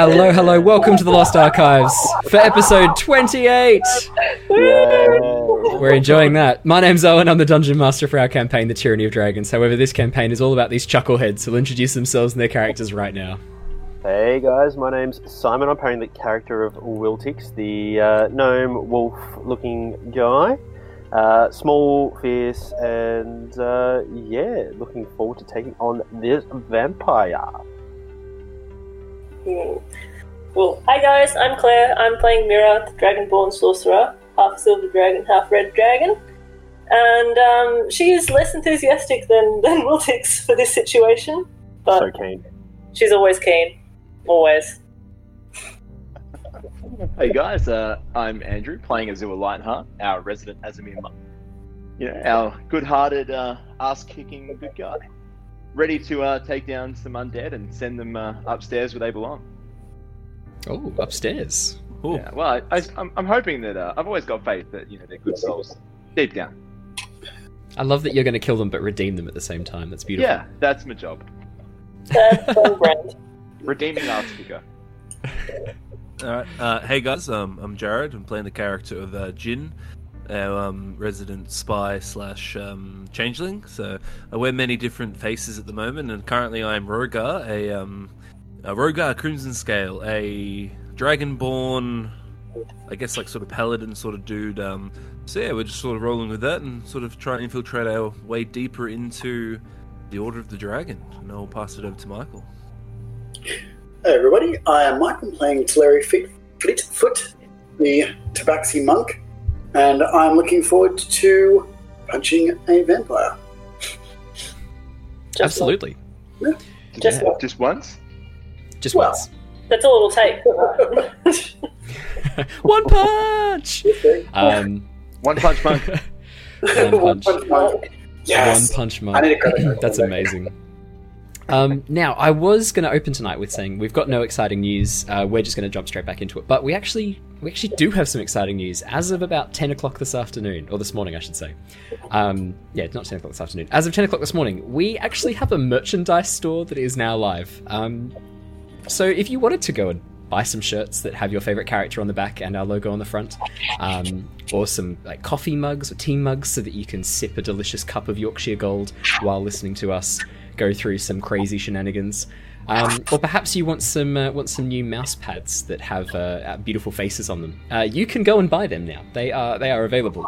Hello, hello, welcome to the Lost Archives for episode 28. We're enjoying that. My name's Owen, I'm the Dungeon Master for our campaign, The Tyranny of Dragons. However, this campaign is all about these chuckleheads, who'll introduce themselves and their characters right now. Hey guys, my name's Simon. I'm playing the character of Wiltix, the uh, gnome wolf looking guy. Uh, small, fierce, and uh, yeah, looking forward to taking on this vampire. Hmm. Well, hi guys, I'm Claire. I'm playing Mira, the Dragonborn sorcerer, half silver dragon, half red dragon. And um, she is less enthusiastic than, than Wiltix for this situation, but So keen. she's always keen. Always. Hey guys, uh, I'm Andrew, playing Azure Lightheart, our resident Aasimar monk. You know, our good-hearted, uh, ass-kicking good guy, ready to uh, take down some undead and send them uh, upstairs where they belong. Oh, upstairs. Ooh. Yeah, well, I, I, I'm, I'm hoping that uh, I've always got faith that you know they're good souls deep down. I love that you're going to kill them but redeem them at the same time. That's beautiful. Yeah, that's my job. That's on brand. Redeeming ass kicker. Alright, uh, hey guys, um, I'm Jared. I'm playing the character of uh, Jin, our um, resident spy slash um, changeling. So I wear many different faces at the moment, and currently I'm Rogar, a, um, a Rogar Crimson Scale, a dragonborn, I guess like sort of paladin sort of dude. Um, so yeah, we're just sort of rolling with that and sort of trying to infiltrate our way deeper into the Order of the Dragon. And I'll pass it over to Michael. Hey everybody, I am Michael playing Fleet, Fleetfoot, the Tabaxi monk, and I'm looking forward to punching a vampire. Just Absolutely. Just Yeah. Just once. Just Well. once. That's all it'll take. One punch! Um, One punch monk. one punch. monk. Yes. One punch I monk. need a credit. That's amazing. Um, now, I was going to open tonight with saying we've got no exciting news. Uh, we're just going to jump straight back into it. But we actually, we actually do have some exciting news. As of about ten o'clock this afternoon, or this morning, I should say. Um, yeah, not ten o'clock this afternoon. As of ten o'clock this morning, we actually have a merchandise store that is now live. Um, so if you wanted to go and buy some shirts that have your favorite character on the back and our logo on the front, um, or some like coffee mugs or tea mugs so that you can sip a delicious cup of Yorkshire Gold while listening to us go through some crazy shenanigans. Um, or perhaps you want some uh, want some new mouse pads that have uh, uh, beautiful faces on them. Uh, you can go and buy them now. They are they are available.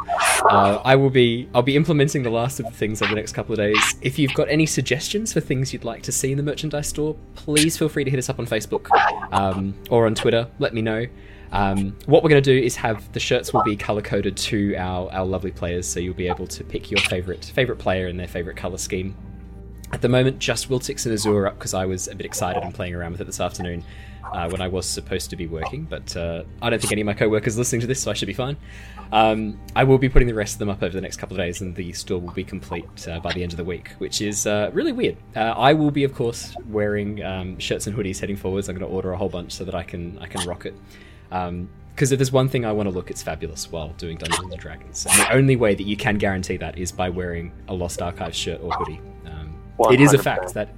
Uh, I will be I'll be implementing the last of the things over the next couple of days. If you've got any suggestions for things you'd like to see in the merchandise store, please feel free to hit us up on Facebook um, or on Twitter. Let me know. Um, what we're going to do is have the shirts will be color coded to our, our lovely players, so you'll be able to pick your favorite favorite player and their favorite color scheme. At the moment, just Wiltix and Azure up because I was a bit excited and playing around with it this afternoon uh, when I was supposed to be working. But uh, I don't think any of my co-workers are listening to this, so I should be fine. Um, I will be putting the rest of them up over the next couple of days, and the store will be complete uh, by the end of the week, which is uh, really weird. Uh, I will be, of course, wearing um, shirts and hoodies heading forwards. I'm going to order a whole bunch so that I can I can rock it. Because if there's one thing I want to look, it's fabulous while doing Dungeons and Dragons. And the only way that you can guarantee that is by wearing a Lost Archives shirt or hoodie. Um, it is a fact that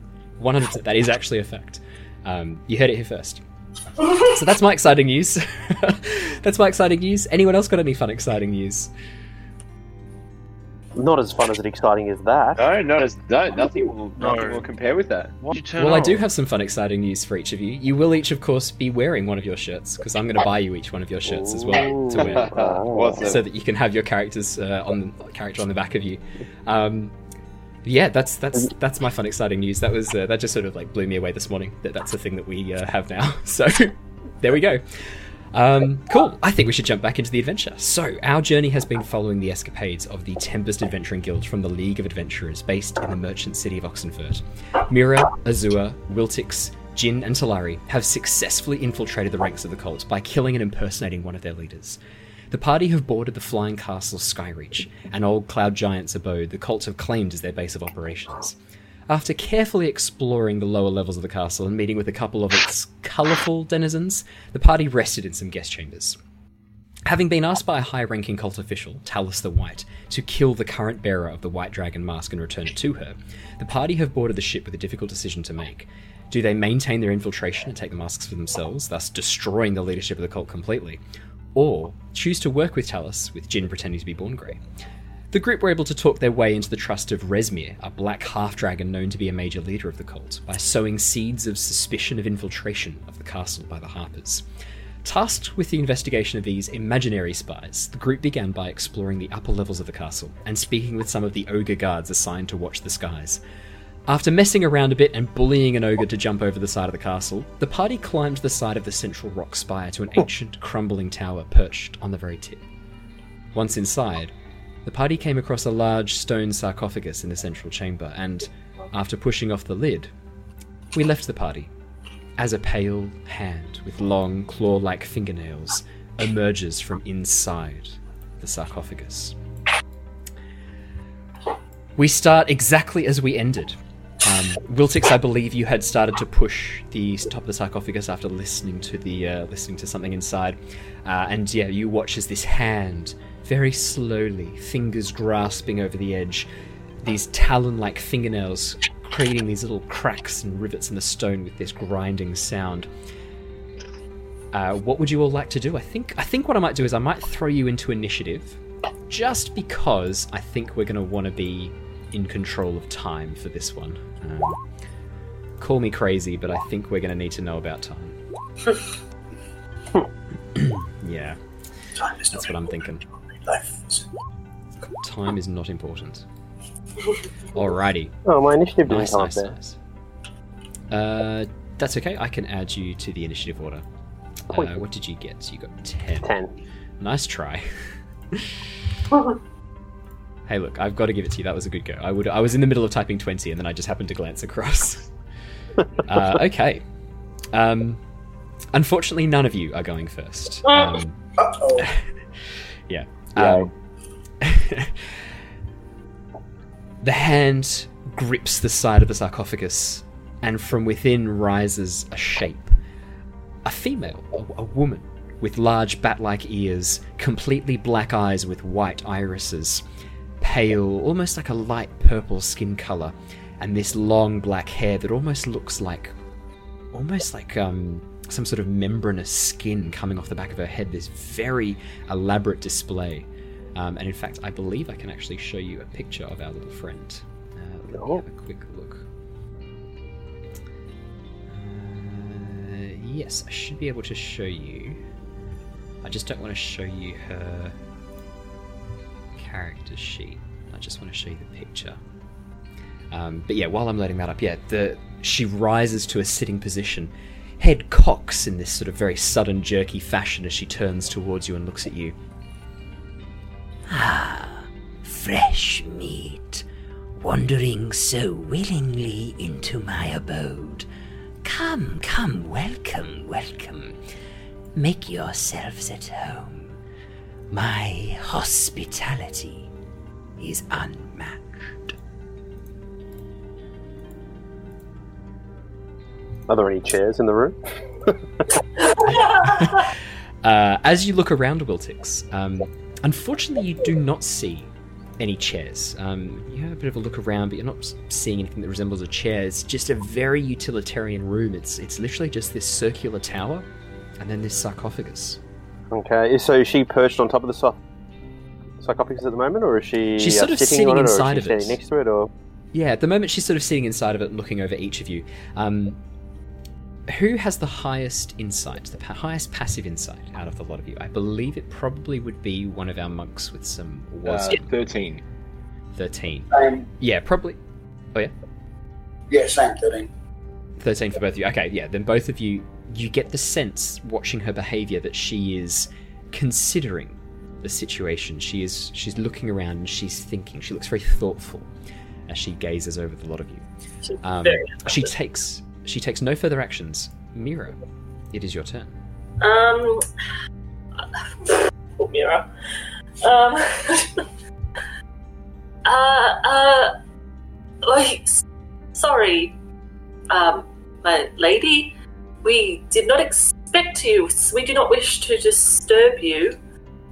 100% that is actually a fact. Um, you heard it here first. so that's my exciting news. that's my exciting news. Anyone else got any fun, exciting news? Not as fun as and exciting as that. No, not as no, nothing will No. nothing will compare with that. You turn Well, I do have some fun, exciting news for each of you. You will each, of course, be wearing one of your shirts because I'm going to buy you each one of your shirts as well to wear. What's so that you can have your characters uh, on the character on the back of you. Um, yeah, that's that's that's my fun, exciting news. That was uh, that just sort of like blew me away this morning. That that's a thing that we uh, have now. So there we go. Um, cool. I think we should jump back into the adventure. So our journey has been following the escapades of the Tempest Adventuring Guild from the League of Adventurers, based in the merchant city of Oxenfurt. Mira, Azure, Wiltix, Jin, and Talari have successfully infiltrated the ranks of the cult by killing and impersonating one of their leaders. The party have boarded the flying castle Skyreach, an old cloud giant's abode the cults have claimed as their base of operations. After carefully exploring the lower levels of the castle and meeting with a couple of its colourful denizens, the party rested in some guest chambers. Having been asked by a high ranking cult official, Talis the White, to kill the current bearer of the White Dragon mask and return it to her, the party have boarded the ship with a difficult decision to make. Do they maintain their infiltration and take the masks for themselves, thus destroying the leadership of the cult completely? Or choose to work with Talis, with Jin pretending to be Born Grey? The group were able to talk their way into the trust of Rezmir, a black half dragon known to be a major leader of the cult, by sowing seeds of suspicion of infiltration of the castle by the Harpers. Tasked with the investigation of these imaginary spies, the group began by exploring the upper levels of the castle and speaking with some of the ogre guards assigned to watch the skies. After messing around a bit and bullying an ogre to jump over the side of the castle, the party climbed the side of the central rock spire to an oh. ancient, crumbling tower perched on the very tip. Once inside, the party came across a large stone sarcophagus in the central chamber, and after pushing off the lid, we left the party as a pale hand with long claw like fingernails emerges from inside the sarcophagus. We start exactly as we ended. Um, Wiltix, I believe you had started to push the top of the sarcophagus after listening to the uh, listening to something inside, uh, and yeah, you watch as this hand, very slowly, fingers grasping over the edge, these talon-like fingernails creating these little cracks and rivets in the stone with this grinding sound. Uh, what would you all like to do? I think I think what I might do is I might throw you into initiative, just because I think we're going to want to be in control of time for this one. Um, call me crazy, but I think we're going to need to know about time. yeah, Time is that's what I'm thinking. Life is. Time is not important. Alrighty. Oh, my initiative didn't Nice, come nice, up there. nice. Uh, that's okay. I can add you to the initiative order. Uh, what did you get? You got ten. Ten. Nice try. hey, look, I've got to give it to you. That was a good go. I would. I was in the middle of typing twenty, and then I just happened to glance across. uh, okay. Um, unfortunately, none of you are going first. Um, Uh-oh. yeah. Um, the hand grips the side of the sarcophagus, and from within rises a shape. A female, a, a woman, with large bat like ears, completely black eyes with white irises, pale, almost like a light purple skin colour, and this long black hair that almost looks like. almost like um, some sort of membranous skin coming off the back of her head, this very elaborate display. Um, and in fact, I believe I can actually show you a picture of our little friend. Uh, let me Oh. have a quick look. Uh, yes, I should be able to show you. I just don't want to show you her character sheet. I just want to show you the picture. Um, but yeah, while I'm loading that up, yeah, the she rises to a sitting position, head cocks in this sort of very sudden, jerky fashion as she turns towards you and looks at you. Ah, fresh meat, wandering so willingly into my abode. Come, come, welcome, welcome. Make yourselves at home. My hospitality is unmatched. Are there any chairs in the room? Uh, as you look around Wiltix, um, unfortunately, you do not see any chairs. Um, you have a bit of a look around, but you're not seeing anything that resembles a chair. It's just a very utilitarian room. It's it's literally just this circular tower, and then this sarcophagus. Okay, so is she perched on top of the sarc- sarcophagus at the moment, or is she She's uh, sort of sitting, sitting on it, inside or is of it. standing next to it, or Yeah, at the moment she's sort of sitting inside of it, looking over each of you. Um, who has the highest insight, the pa- highest passive insight out of the lot of you? I believe it probably would be one of our monks with some Uh, 13. Thirteen. Same. Yeah, probably. Oh yeah. Yeah, same 13. 13 for both of you. Okay, yeah, then both of you, you get the sense, watching her behavior, that she is considering the situation. She is, she's looking around and she's thinking. She looks very thoughtful as she gazes over the lot of you. Um, she takes, she takes no further actions. Mira, it is your turn. Um. Oh, Mira. Um. uh. Uh. Like, sorry, um, my lady. We did not expect you. We do not wish to disturb you.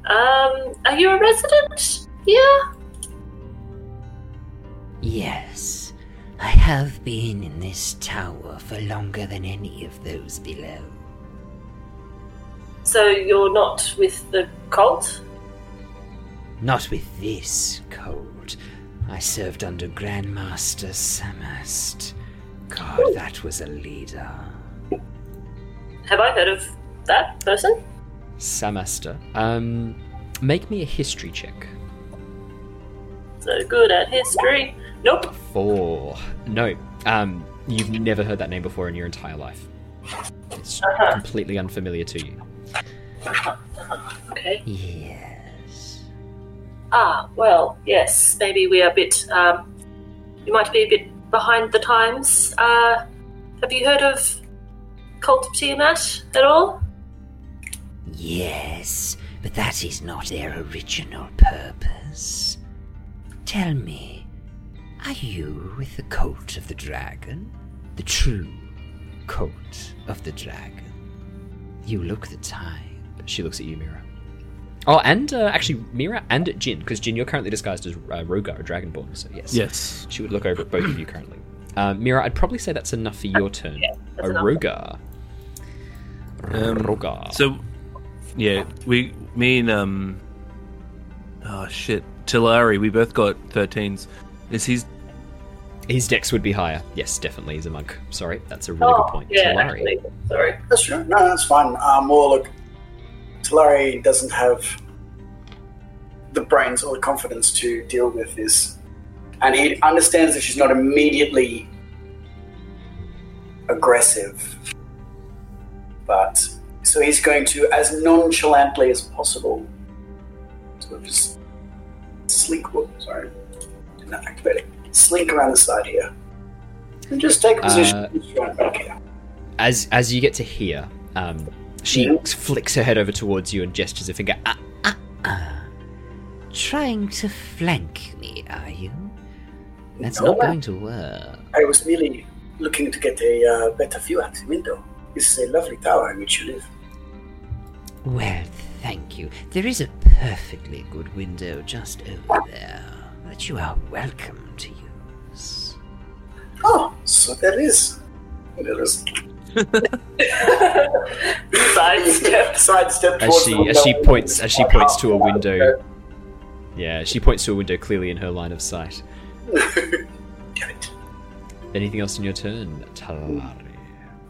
Um, are you a resident? Yeah. Yes, I have been in this tower for longer than any of those below. So you're not with the cult? Not with this cult. I served under Grandmaster Samast. God, that was a leader. Have I heard of that person? Sammaster. Um, make me a history check. So good at history. Nope. Four. No. Um, you've never heard that name before in your entire life. It's Uh-huh. completely unfamiliar to you. Okay. Yes. Ah, well, yes. Maybe we are a bit. Um, we might be a bit behind the times. Uh, have you heard of Cult of Tiamat at all? Yes, but that is not their original purpose. Tell me, are you with the Cult of the Dragon? The true Cult of the Dragon? You look the type. She looks at you, Mira. Oh, and uh, actually, Mira and Jin, because Jin, you're currently disguised as uh, Rogar, a Dragonborn, so yes. Yes. She would look over at both of you currently. Um, Mira, I'd probably say that's enough for your turn. that's a. Rogar. Um, So, yeah, we, me and um, oh shit, Talari, we both got 13s. Is he's His dex would be higher. Yes, definitely. He's a monk. Sorry, that's a really oh, good point. yeah, Talari. actually. Sorry. That's true. No, that's fine. Um, well, look, Talari doesn't have the brains or the confidence to deal with this, and he understands that she's not immediately aggressive. But so he's going to, as nonchalantly as possible, sort of just slink. Whoop, sorry, didn't activate it. Slink around the side here, and just take a position Uh, right back here. As as you get to here, um, she Yeah. flicks her head over towards you and gestures a finger. Ah, Ah, trying to flank me, are you? That's No, not going to work. I was merely looking to get a uh, better view out the window. This is a lovely tower in which you live. Well, thank you. There is a perfectly good window just over there that you are welcome to use. Oh, so there is. There is. Sidestep. Sidestep as towards she as she points as she points to a window. Yeah, she points to a window clearly in her line of sight. Damn it. Anything else in your turn, Talari?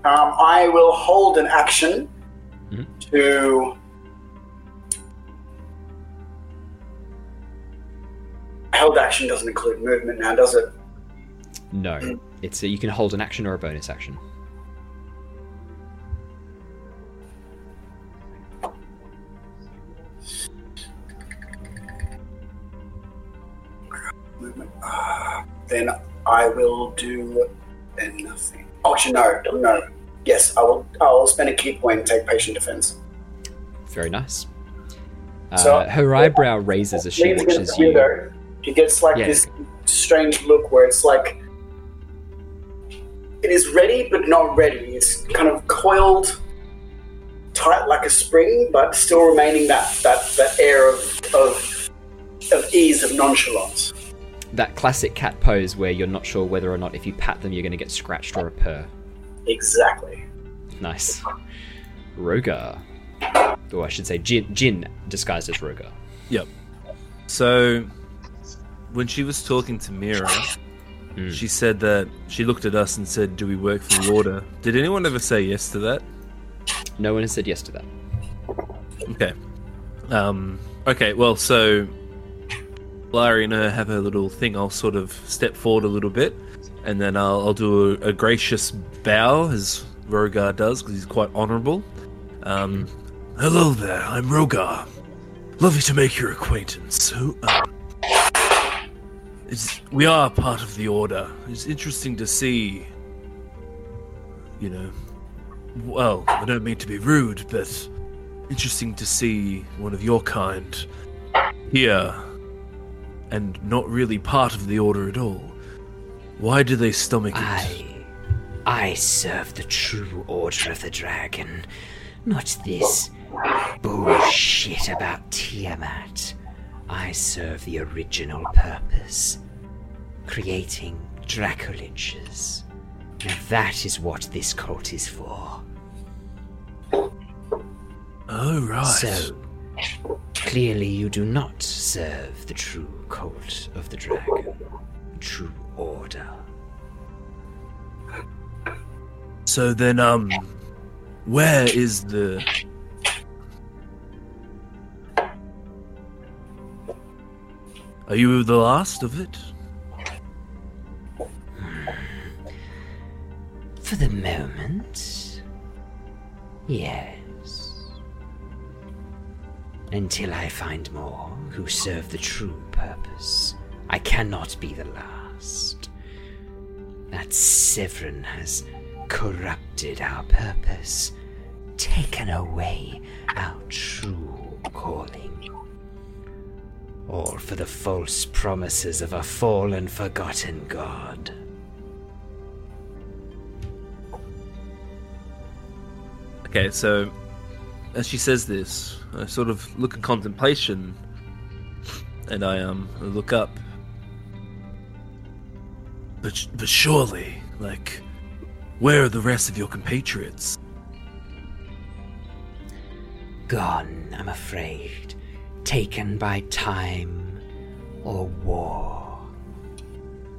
Um, I will hold an action Mhm. to. Held action doesn't include movement now, does it? No, it's a, you can hold an action or a bonus action. Movement. Ah, then I will do nothing. Oh, actually, no, no. Yes, I will. I will spend a ki point and take patient defense. Very nice. Uh, So- her eyebrow raises as she watches you. window. He gets like Yeah. this strange look where it's like it is ready but not ready. It's kind of coiled tight like a spring, but still remaining that that, that air of, of of ease of nonchalance. That classic cat pose where you're not sure whether or not if you pat them you're going to get scratched or a purr. Exactly. Nice. Rogar. Or I should say Jin, Jin disguised as Rogar. Yep. So, when she was talking to Mira, Hmm. she said that she looked at us and said, "Do we work for the order?" Did anyone ever say yes to that? No one has said yes to that. Okay. Um. Okay. Well, so Larry and her have her little thing. I'll sort of step forward a little bit, and then I'll, I'll do a, a gracious bow as Rogar does because he's quite honourable. Um. Hello there. I'm Rogar. Lovely to make your acquaintance. Um, we are part of the order. It's interesting to see. You know. Well, I don't mean to be rude, but interesting to see one of your kind here and not really part of the order at all. Why do they stomach it? I. I serve the true order of the dragon, not this bullshit about Tiamat. I serve the original purpose creating Dracoliches. Now that is what this cult is for. Oh right. So, clearly you do not serve the true cult of the dragon, true order. So then, um, where is the? Are you the last of it? For the moment, yes. Until I find more who serve the true purpose, I cannot be the last. That Severin has corrupted our purpose, taken away our true calling. All for the false promises of a fallen, forgotten god. Okay, so as she says this, I sort of look at contemplation, and I um look up. But but surely, like, where are the rest of your compatriots? Gone, I'm afraid. Taken by time or war.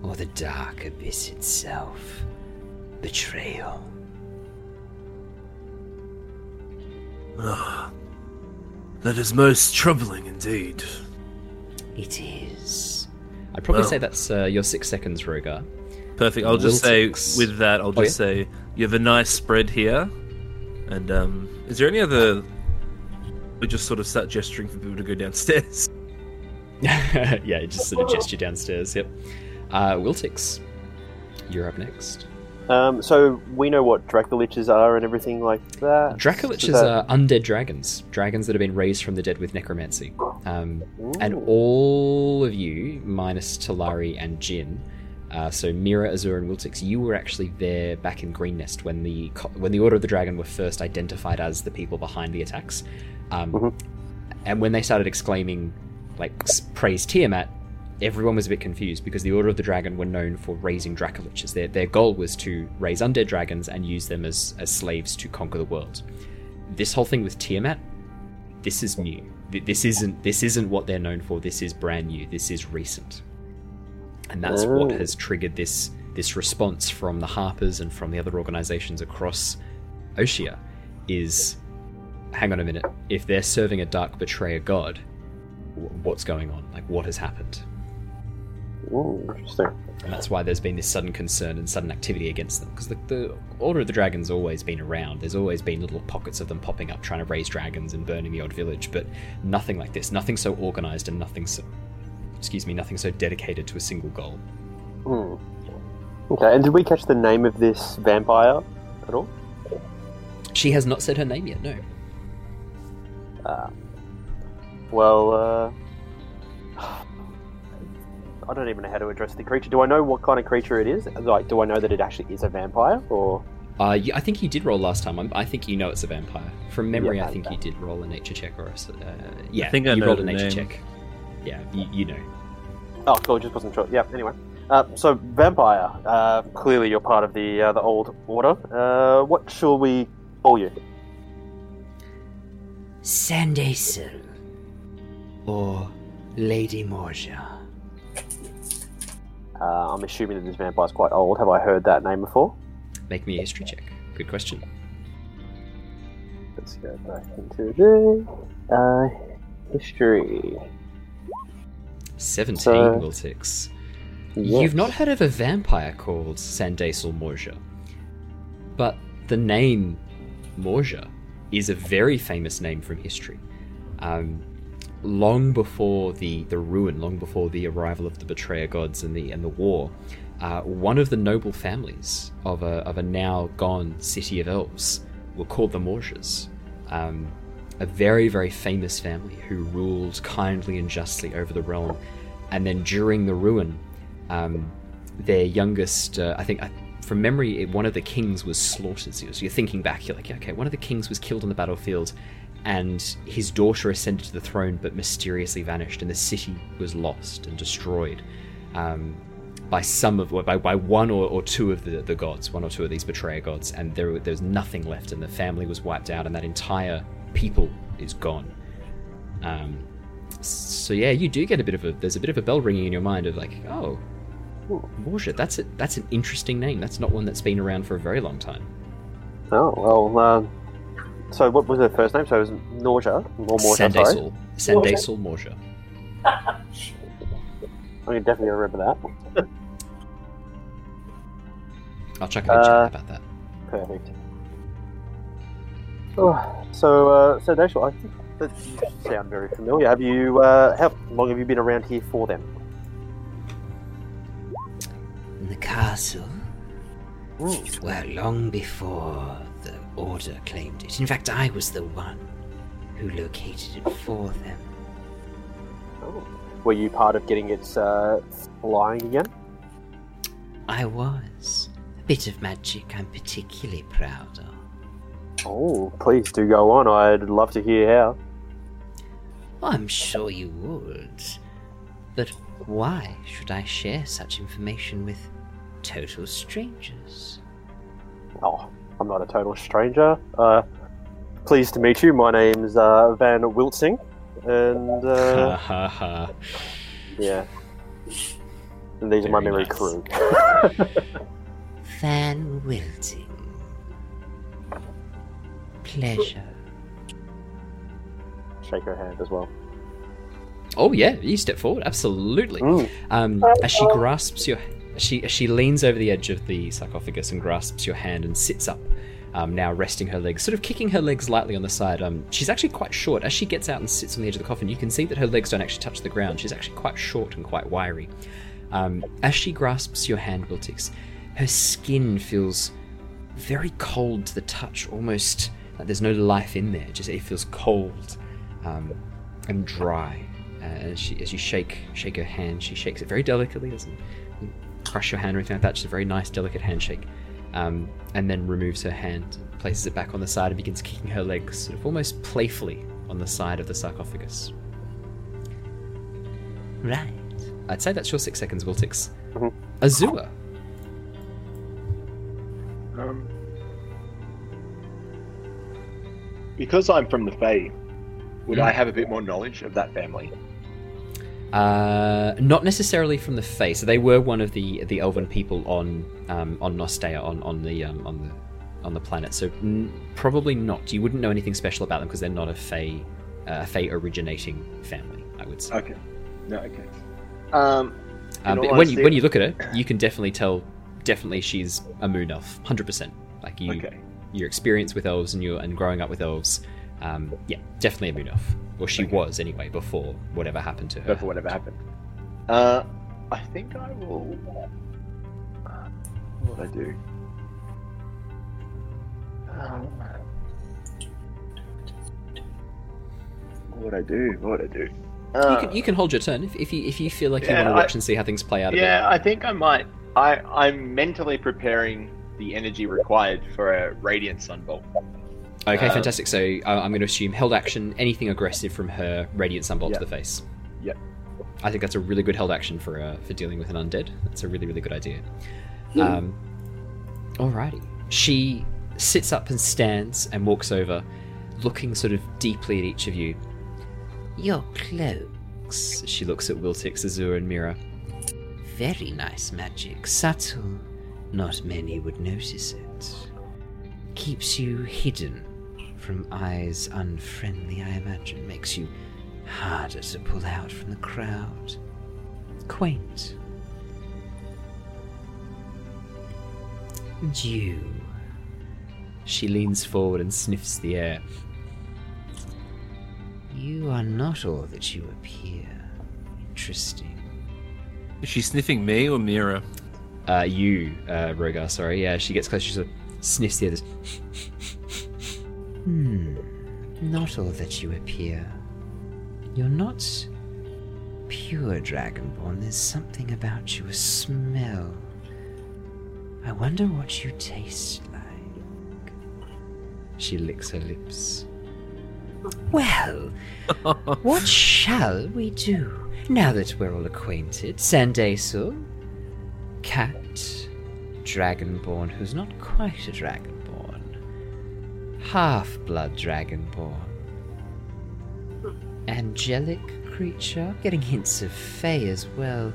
Or the dark abyss itself. Betrayal. Ah, that is most troubling indeed. It is. I'd probably Well. say that's uh, your six seconds, Rogar. Perfect. I'll just say Wiltix. with that, I'll Oh, just say you have a nice spread here. And um, is there any other? We just sort of start gesturing for people to go downstairs. yeah, you just sort of gesture downstairs. Yep. Uh, Wiltix, you're up next. Um, so we know what Dracoliches are and everything like that. Dracoliches that- are undead dragons, dragons that have been raised from the dead with necromancy. Um, and all of you, minus Talari and Jin, uh, so Mira, Azure, and Wiltix, you were actually there back in Greenest when the when the Order of the Dragon were first identified as the people behind the attacks. Um, Mhm. And when they started exclaiming, like, praise Tiamat, everyone was a bit confused because the Order of the Dragon were known for raising Dracoliches. Their, their goal was to raise undead dragons and use them as, as slaves to conquer the world. This whole thing with Tiamat, this is new. This isn't this isn't what they're known for. This is brand new. This is recent, and that's what Oh. has triggered this this response from the Harpers and from the other organizations across Oshia. Is hang on a minute. If they're serving a dark betrayer god, what's going on? Like what has happened? Ooh, interesting. And that's why there's been this sudden concern and sudden activity against them. Because the, the Order of the Dragon's always been around. There's always been little pockets of them popping up, trying to raise dragons and burning the odd village, but nothing like this. Nothing so organized and nothing so. Excuse me, nothing so dedicated to a single goal. Hmm. Okay, and did we catch the name of this vampire at all? She has not said her name yet, no. Uh, well, uh, I don't even know how to address the creature. Do I know what kind of creature it is? Like, do I know that it actually is a vampire, or Uh, you, I think you did roll last time. I'm, I think you know it's a vampire. From memory, Yeah, I think okay. you did roll a nature check or a. s- Uh, yeah, I think I you rolled a nature name. check. Yeah, you, you know. oh, cool, just wasn't sure. Yeah. Anyway, uh, so vampire. Uh, clearly, you're part of the uh, the old order. Uh, what shall we call you? Sandacel. Or Lady Morja. Uh, I'm assuming that this vampire's quite old. Have I heard that name before? Make me a history check. Good question. Let's go back into the uh, history. 17 So- Wiltix. Yes. You've not heard of a vampire called Sandacel Morja, but the name Morja is a very famous name from history. Um, long before the, the ruin, long before the arrival of the betrayer gods and the and the war, uh, one of the noble families of a of a now gone city of elves were called the Morjas. Um, a very very famous family who ruled kindly and justly over the realm, and then during the ruin, um, their youngest, uh, I think, I, from memory, one of the kings was slaughtered. So you're thinking back, you're like, yeah, okay, one of the kings was killed on the battlefield, and his daughter ascended to the throne, but mysteriously vanished, and the city was lost and destroyed. Um, by some of by, by one or, or two of the, the gods, one or two of these betrayer gods, and there was nothing left, and the family was wiped out, and that entire people is gone. Um, so yeah, you do get a bit of a there's a bit of a bell ringing in your mind of like, oh, Borgia, that's it. That's an interesting name. That's not one that's been around for a very long time. Oh well. Uh, so what was her first name? So it was Nausea or Morta. Sorry. Sandasel, Sandasel Morja. I can definitely remember that. I'll check in Uh, about that. Perfect. Oh, so, uh, so I think that you sound very familiar. Have you? Uh, how long have you been around here for them? In the castle? Well, long before Order claimed it. In fact, I was the one who located it for them. Oh. Were you part of getting it uh, flying again? I was. A bit of magic I'm particularly proud of. Oh, please do go on. I'd love to hear how. Oh, I'm sure you would. But why should I share such information with total strangers? Oh, I'm not a total stranger. Uh, pleased to meet you. My name's uh, Van Wiltsing, and uh, ha ha. yeah, and these are my Very memory nice. crew. Van Wilting. Pleasure. Shake her hand as well. Oh yeah, you step forward, absolutely. Mm. Um, as she grasps your, as she she leans over the edge of the sarcophagus and grasps your hand and sits up, um, now resting her legs, sort of kicking her legs lightly on the side. Um, she's actually quite short. As she gets out and sits on the edge of the coffin, you can see that her legs don't actually touch the ground. She's actually quite short and quite wiry. Um, as she grasps your hand, Wiltix, her skin feels very cold to the touch, almost like there's no life in there. Just it feels cold um, and dry. Uh, as, she, as you shake shake her hand, she shakes it very delicately, doesn't crush your hand or anything like that. Just a very nice, delicate handshake, um, and then removes her hand, places it back on the side, and begins kicking her legs, sort of almost playfully, on the side of the sarcophagus. Right. I'd say that's your six seconds, Wiltix. Mhm. Azure. Um, because I'm from the Fae, would Hmm. I have a bit more knowledge of that family? Uh, not necessarily from the face. So they were one of the the elven people on um, on Nostea on on the um, on the on the planet. So n- probably not. You wouldn't know anything special about them because they're not a Fey uh, Fey originating family. I would say. Okay. No, okay. Um, Um, but when you when you look at her, you can definitely tell. Definitely, she's a moon elf, hundred percent. Like you, Okay. your experience with elves and your and growing up with elves. Um, yeah, definitely a moon elf, or she Okay. was anyway before whatever happened to her. Before whatever happened. Uh, I think I will. Uh, what would I do? Um, what would I do? What would I do? You Uh, can, you can hold your turn if, if you if you feel like you want to I- watch and see how things play out. Yeah, I think I might. I I'm mentally preparing the energy required for a radiant sunbolt. Okay, Uh, fantastic. So uh, I'm going to assume held action, anything aggressive from her, radiant sunbolt Yeah. to the face. Yeah. I think that's a really good held action for uh, for dealing with an undead. That's a really really good idea. Mm. Um, alrighty. She sits up and stands and walks over, looking sort of deeply at each of you. Your cloaks. She looks at Wiltix, Azure, and Mira. Very nice magic. Subtle. Not many would notice it. Keeps you hidden from eyes unfriendly, I imagine. Makes you harder to pull out from the crowd. Quaint. And you. She leans forward and sniffs the air. You are not all that you appear. Interesting. Is she sniffing me or Mira? Uh, you, uh, Rogar, sorry. Yeah, she gets close, she sort of sniffs the others. Hmm. Not all that you appear. You're not pure Dragonborn. There's something about you, a smell. I wonder what you taste like. She licks her lips. Well, what shall we do? Now that we're all acquainted, Sandesul, cat, dragonborn who's not quite a dragonborn, half blood dragonborn, angelic creature, getting hints of Fey as well,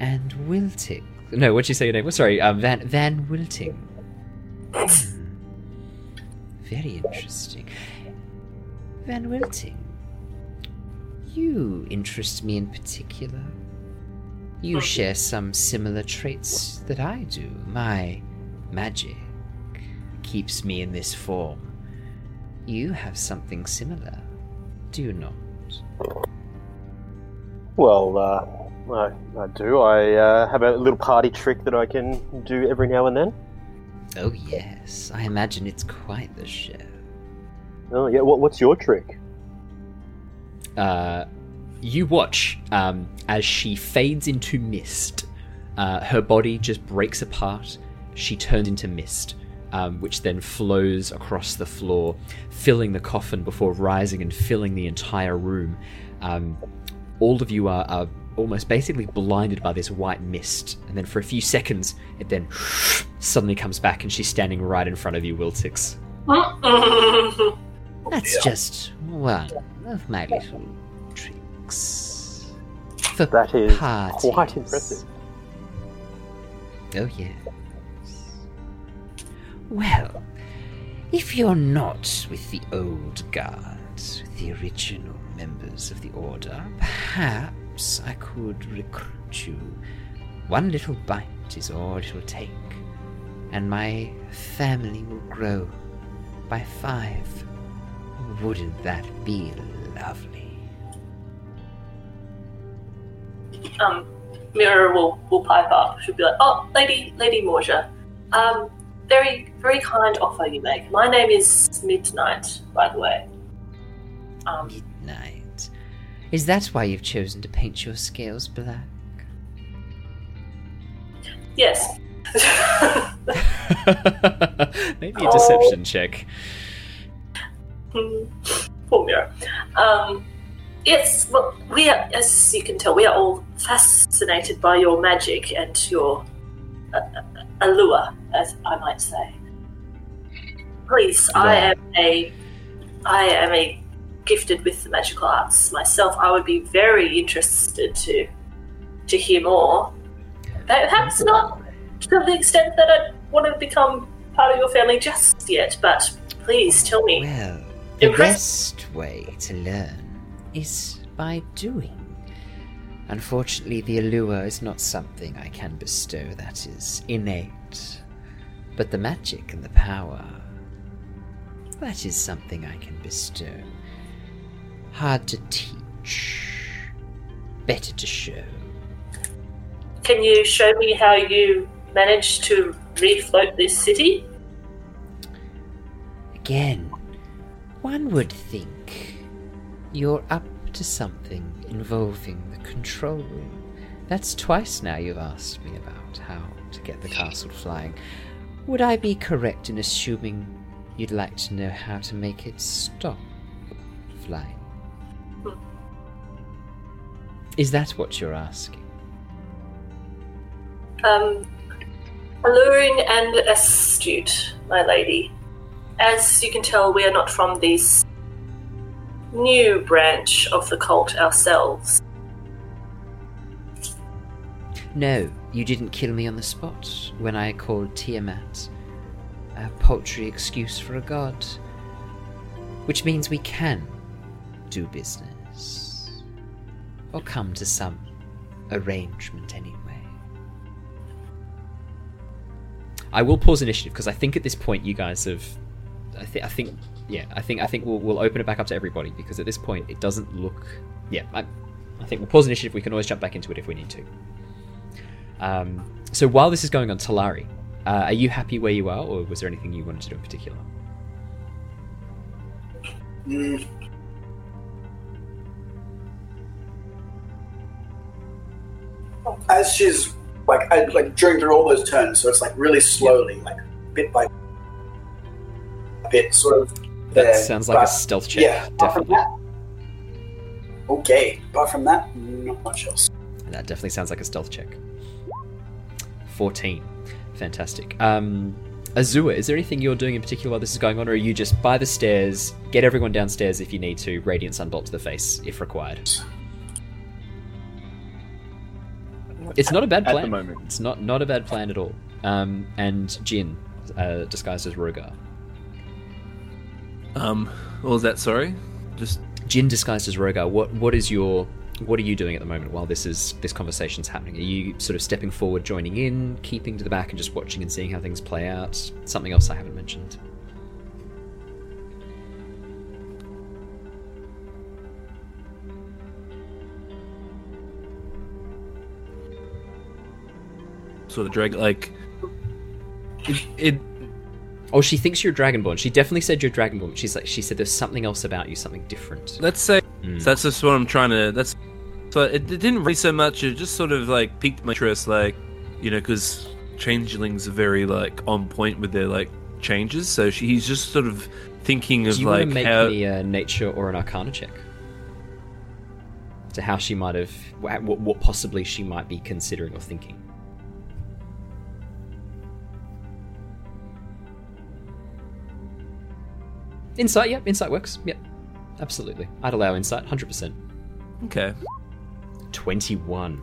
and Wilting. No, what'd you say your name? Sorry, um, Van Van Wilting. Hmm. Very interesting. Van Wilting, you interest me in particular. You share some similar traits that I do. My magic keeps me in this form. You have something similar, do you not? Well, uh, I, I do. I uh, have a little party trick that I can do every now and then. Oh, yes. I imagine it's quite the show. Oh, yeah. What, what's your trick? Uh, you watch um, as she fades into mist. Uh, her body just breaks apart. She turns into mist, um, which then flows across the floor, filling the coffin before rising and filling the entire room. Um, all of you are, are almost basically blinded by this white mist, and then for a few seconds, it then suddenly comes back, and she's standing right in front of you, Wiltix. That's just one of my little tricks. For That is parties. quite impressive. Oh, yes. Well, if you're not with the old guard, with the original members of the Order, perhaps I could recruit you. One little bite is all it'll take, and my family will grow by five. Wouldn't that be lovely? um, Mira will, will pipe up. She'll be like, "Oh, Lady Lady Morja, um, very very kind offer you make. My name is Midnight, by the way. Um, Midnight. Is that why you've chosen to paint your scales black? yes. Maybe a deception check. Hmm, Poor Mira. Um, yes, well, we are, as you can tell, we are all fascinated by your magic and your uh, uh, allure, as I might say. Please, I am a, I am a gifted with the magical arts myself. I would be very interested to, to hear more. Perhaps not to the extent that I want to become part of your family just yet, but please tell me. Well, the Impress- best way to learn is by doing. Unfortunately, the allure is not something I can bestow that is innate. But the magic and the power, that is something I can bestow. Hard to teach, better to show. Can you show me how you managed to refloat this city? Again, one would think you're up to something involving the control room. That's twice now you've asked me about how to get the castle flying. Would I be correct in assuming you'd like to know how to make it stop flying? Is that what you're asking? Um, alluring and astute, my lady. As you can tell, we are not from this new branch of the cult ourselves. No, you didn't kill me on the spot when I called Tiamat a paltry excuse for a god. Which means we can do business. Or come to some arrangement anyway. I will pause initiative because I think at this point you guys have. I, th- I think, yeah, I think I think we'll, we'll open it back up to everybody because at this point it doesn't look. Yeah, I, I think we'll pause initiative. We can always jump back into it if we need to. Um, so while this is going on, Talari, uh, are you happy where you are, or was there anything you wanted to do in particular? Mm. As she's like, I, like during through all those turns, so it's like really slowly, like bit by bit, sort of. That there, sounds like a stealth check, Yeah, definitely. that. Okay, apart from that, not much else. That definitely sounds like a stealth check. 14. Fantastic. Um, Azure, is there anything you're doing in particular while this is going on, or are you just by the stairs, get everyone downstairs if you need to, radiant sunbolt to the face if required? It's not a bad plan. At plan. the moment. It's not not a bad plan at all. Um, and Jin, uh, disguised as Rogar. Um, what was that? Sorry, just Jin disguised as Rogar. What what is your what are you doing at the moment while this is this conversation's happening? Are you sort of stepping forward, joining in, keeping to the back, and just watching and seeing how things play out? Something else I haven't mentioned. So the drag like it, it Oh, she thinks you're Dragonborn. She definitely said you're Dragonborn. She's like she said there's something else about you, something different. let's say Mm. so that's just what i'm trying to that's so it, it didn't really so much it just sort of like piqued my interest like you know because changelings are very like on point with their like changes so she, he's just sort of thinking of Do you like want to make how me a nature or an arcana check? To how she might have, what, what possibly she might be considering or thinking. Insight, yep, insight works. Yep, absolutely. I'd allow insight, 100%. okay 21.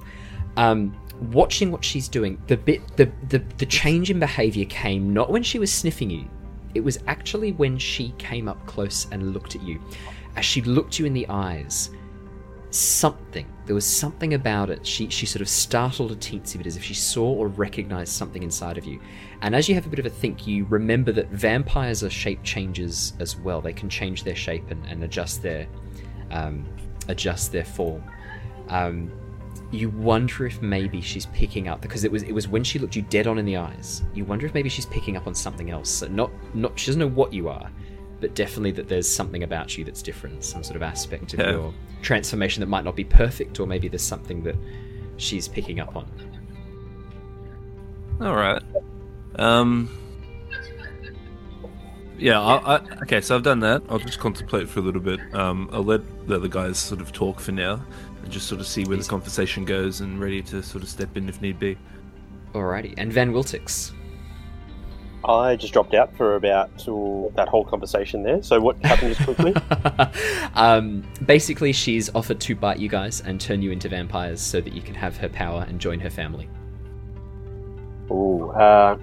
Um, watching what she's doing, the bit, the, the, the change in behavior came not when she was sniffing you. It was actually when she came up close and looked at you. As she looked you in the eyes, something, there was something about it. She, she sort of startled a teensy bit as if she saw or recognized something inside of you. And as you have a bit of a think, you remember that vampires are shape changes as well. They can change their shape and, and adjust their um, adjust their form. Um, you wonder if maybe she's picking up because it was it was when she looked you dead on in the eyes. You wonder if maybe she's picking up on something else. So not not she doesn't know what you are, but definitely that there's something about you that's different, some sort of aspect of Yeah. your transformation that might not be perfect, or maybe there's something that she's picking up on. all right um yeah I, I, okay so i've done that i'll just contemplate for a little bit um i'll let the other guys sort of talk for now and just sort of see where the conversation goes and ready to sort of step in if need be Alrighty, and Van Wiltix. I just dropped out for about till that whole conversation there. So what happened just quickly? um, basically, she's offered to bite you guys and turn you into vampires so that you can have her power and join her family. Ooh, uh,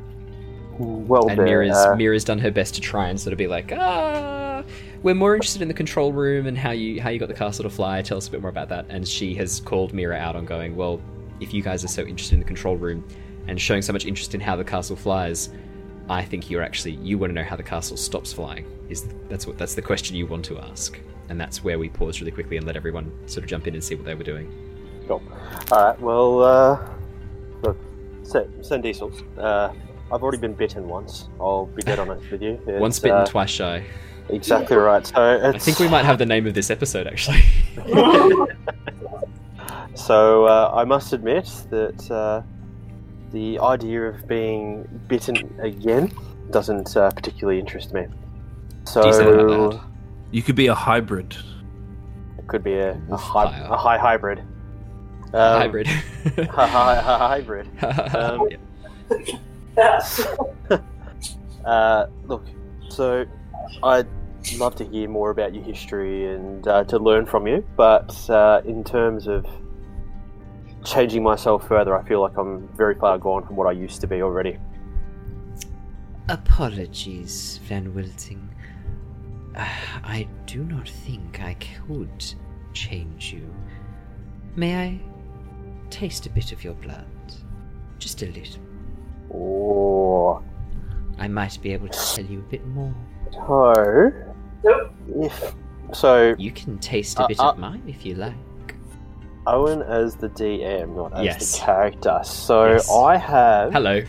well, and there, Mira's uh, Mira's done her best to try and sort of be like, ah, we're more interested in the control room and how you how you got the castle to fly. Tell us a bit more about that. And she has called Mira out on going, well, if you guys are so interested in the control room and showing so much interest in how the castle flies, I think you're actually you want to know how the castle stops flying. Is that's what that's the question you want to ask. And that's where we pause really quickly and let everyone sort of jump in and see what they were doing. Cool. All right. Well, uh, look, send, send diesels. Uh, I've already been bitten once. I'll be dead honest with you. It's, Once bitten, uh, twice shy. Exactly right. So I think we might have the name of this episode actually. So uh, I must admit that uh, the idea of being bitten again doesn't uh, particularly interest me. So you say that out loud? you could be a hybrid it could be a, a, Wolf hy- fire. a high hybrid. Um, Hybrid. a high, high hybrid. Um, Uh, look, so I'd love to hear more about your history and uh, to learn from you, but uh, in terms of changing myself further, I feel like I'm very far gone from what I used to be already. Apologies, Van Wiltix. Uh, I do not think I could change you. May I taste a bit of your blood? Just a little. Oh, I might be able to tell you a bit more. so Nope. if so, You can taste a Uh, bit uh. of mine if you like. Owen as the DM, not as Yes. the character. So Yes. I have Hello.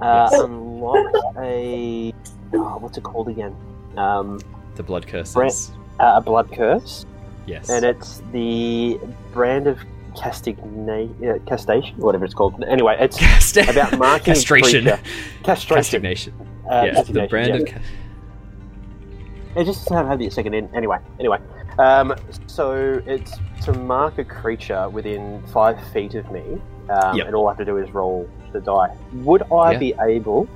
uh, Yes. unlocked a oh, what's it called again? Um, The blood curses. Brent- a blood curse. Yes. and it's the brand of castigna- uh, castation, whatever it's called. Anyway, it's Cast- about marking castration. creature. castration. Castigation. Uh, yes, the brand yeah. of. Ca- It just doesn't have the second in. Anyway, anyway. Um, so it's to mark a creature within five feet of me, um, Yep. and all I have to do is roll the die. Would I Yeah. be able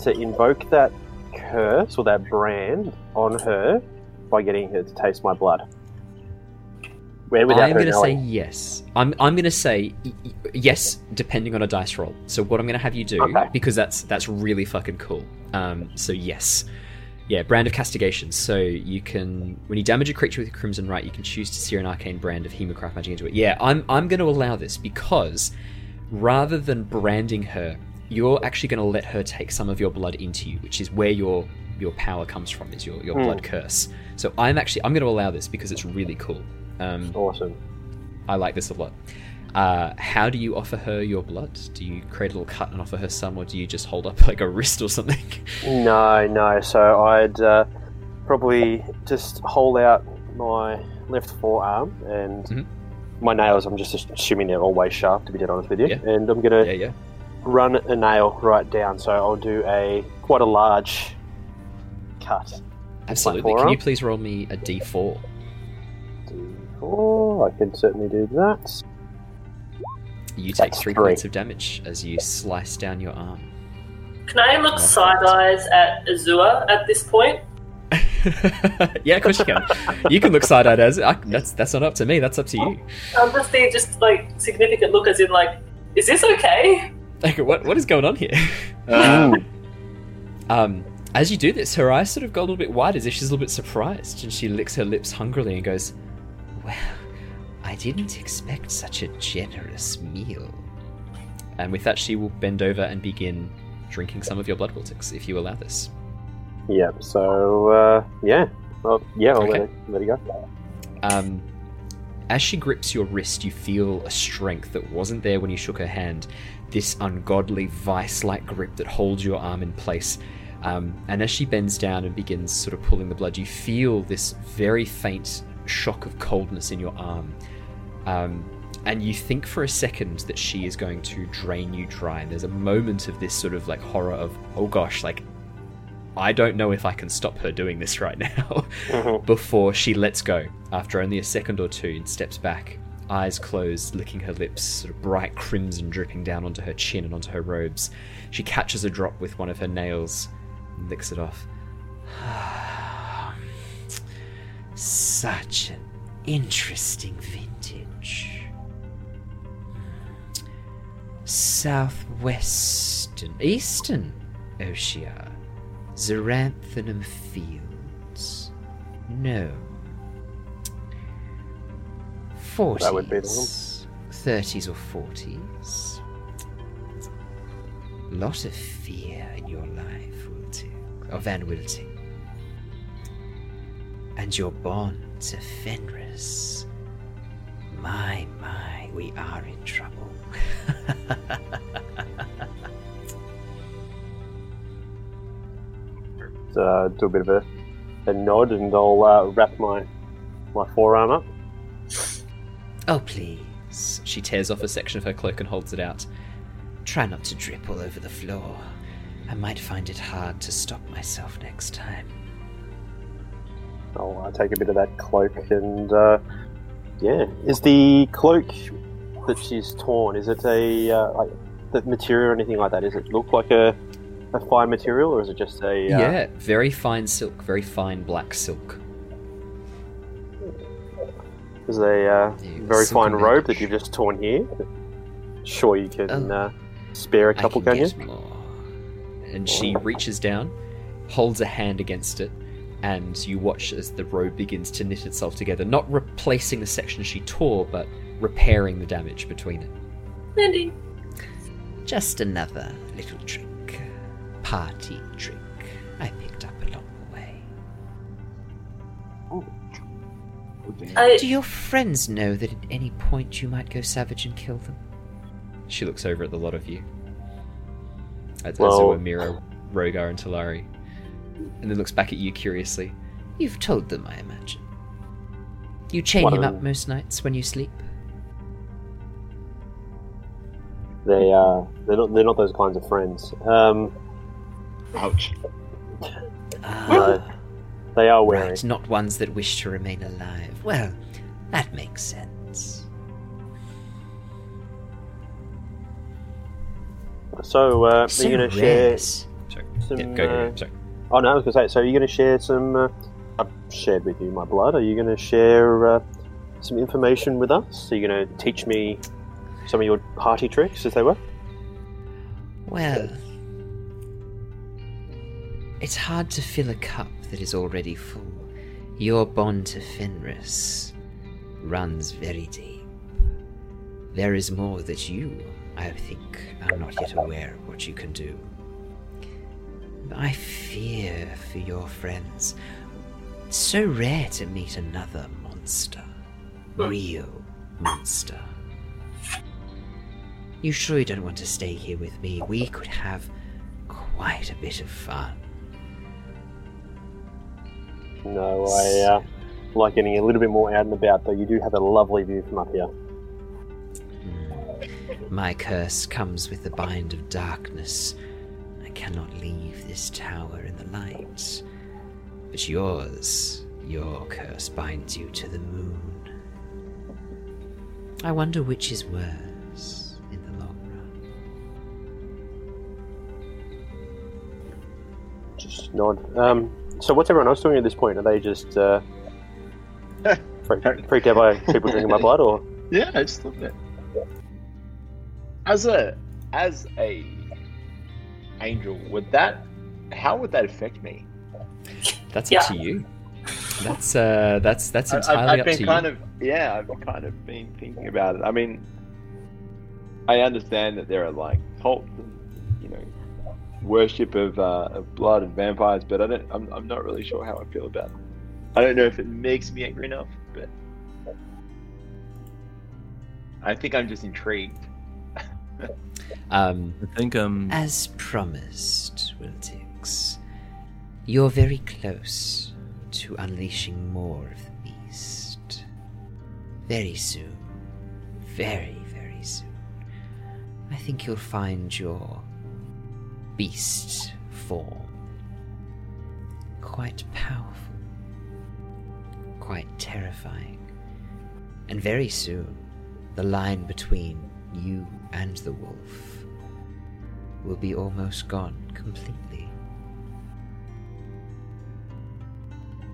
to invoke that curse or that brand on her by getting her to taste my blood? I'm going to say yes. I'm, I'm going to say y- y- yes, depending on a dice roll. So what I'm going to have you do, Okay. because that's that's really fucking cool. Um, so yes, yeah, brand of castigation. So you can, when you damage a creature with your crimson rite, you can choose to sear an arcane brand of hemocraft magic into it. Yeah, I'm I'm going to allow this because rather than branding her, you're actually going to let her take some of your blood into you, which is where your your power comes from, is your your Hmm. blood curse. So I'm actually I'm going to allow this because it's really cool. Um, Awesome. I like this a lot. Uh, how do you offer her your blood? Do you create a little cut and offer her some, or do you just hold up like a wrist or something? No, no. So I'd uh, probably just hold out my left forearm and Mhm. my nails. I'm just assuming they're always sharp, to be dead honest with you. Yeah. And I'm gonna yeah, yeah. run a nail right down. So I'll do a quite a large cut. Absolutely. Can you please roll me a d4? D4. I can certainly do that. You take three, three. points of damage as you slice down your arm. Can I look side eyes at Azure at this point? yeah, of course you can. You can look side-eyed as I, that's that's not up to me. That's up to you. I'm just be just like significant look as in like, is this okay? Like, what what is going on here? Uh, Um, as you do this, her eyes sort of go a little bit wide as if she's a little bit surprised, and she licks her lips hungrily and goes, Well, I didn't expect such a generous meal. and with that, she will bend over and begin drinking some of your blood Wiltix if you allow this. Yep. So uh, yeah. Well, yeah. I'll let, Okay. it, let it go. Um, as she grips your wrist, you feel a strength that wasn't there when you shook her hand. This ungodly vice like grip that holds your arm in place. Um, and as she bends down and begins sort of pulling the blood, you feel this very faint shock of coldness in your arm. Um, and you think for a second that she is going to drain you dry. And there's a moment of this sort of like horror of, oh gosh, like, I don't know if I can stop her doing this right now Mhm. before she lets go after only a second or two and steps back, eyes closed, licking her lips, sort of bright crimson dripping down onto her chin and onto her robes. She catches a drop with one of her nails and licks it off. Such an interesting vintage. Southwestern, eastern Oceania, Xeranthanum Fields. No. 40s. That would be the one. 30s or 40s. Lot of fear in your life, Wiltix, or oh, Van Wiltix. And your bond to Fenris. My, my, we are in trouble. uh, do a bit of a, a nod, and I'll uh, wrap my my forearm up. oh, please. She tears off a section of her cloak and holds it out. Try not to drip all over the floor. I might find it hard to stop myself next time. I'll uh, take a bit of that cloak, and uh, yeah, is the cloak that she's torn? Is it a uh, like the material or anything like that? Does it look like a a fine material, or is it just a uh, Yeah, very fine silk, very fine black silk. Is it a uh, Yeah, very silken fine robe that you've just torn here? Sure, you can Oh. uh, spare a couple, can can you? more. And she reaches down, holds a hand against it, and you watch as the robe begins to knit itself together, not replacing the section she tore, but repairing the damage between it. Mending. Just another little trick. Party trick I picked up along the way. I, Do your friends know that at any point you might go savage and kill them? She looks over at the lot of you. At Well- Azure, Mira, Rogar, and Talari. And then looks back at you curiously. You've told them, I imagine. You chain One him up most nights when you sleep? They uh, they're not they're not those kinds of friends. Um, Ouch. Ah, they are wary. right, not ones that wish to remain alive. Well, that makes sense. So, uh, So are you going to share. Sorry. some? Yeah, go, go, uh, go. Sorry. Oh no, I was going to say. So, are you going to share some? Uh, I've shared with you my blood. Are you going to share uh, some information with us? Are you going to teach me some of your party tricks, as they were? Well, it's hard to fill a cup that is already full. Your bond to Fenris runs very deep. There is more that you, I think, are not yet aware of what you can do. I fear for your friends. It's so rare to meet another monster. Real monster. You sure you don't want to stay here with me? We could have quite a bit of fun. No, I uh, like getting a little bit more out and about. Though you do have a lovely view from up here. Hmm. My curse comes with the bind of darkness. I cannot leave this tower in the light. But yours, your curse binds you to the moon. I wonder which is worse in the long run. Just nod. Um, so, what's everyone else doing at this point? Are they just uh, freaked, freaked out by people drinking my blood, or Yeah, I just love it. As a as a angel, would that how would that affect me? That's Yeah. up to you. That's uh, that's that's I- entirely I've, I've up been to kind you. of yeah, I've kind of been thinking about it. I mean, I understand that there are like cults and you know worship of, uh, of blood and vampires, but I don't. I'm, I'm not really sure how I feel about it. I don't know if it makes me angry enough, but I think I'm just intrigued. Um, I think um As promised, Wiltix, you're very close to unleashing more of the beast. Very soon. Very, very soon. I think you'll find your beast form quite powerful, quite terrifying. And very soon, the line between you and the wolf will be almost gone completely.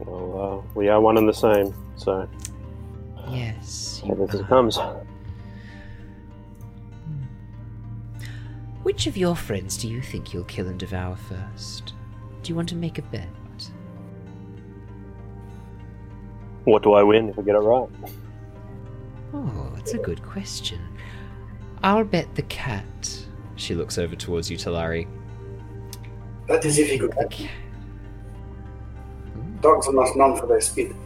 well, uh, we are one and the same. So, Yes. it comes. Which of your friends do you think you'll kill and devour first? Do you want to make a bet? What do I win if I get it right? Oh, that's a good question. I'll bet the cat. she looks over towards you, Talari. That is if he could. The cat. Dogs are not known for their speed.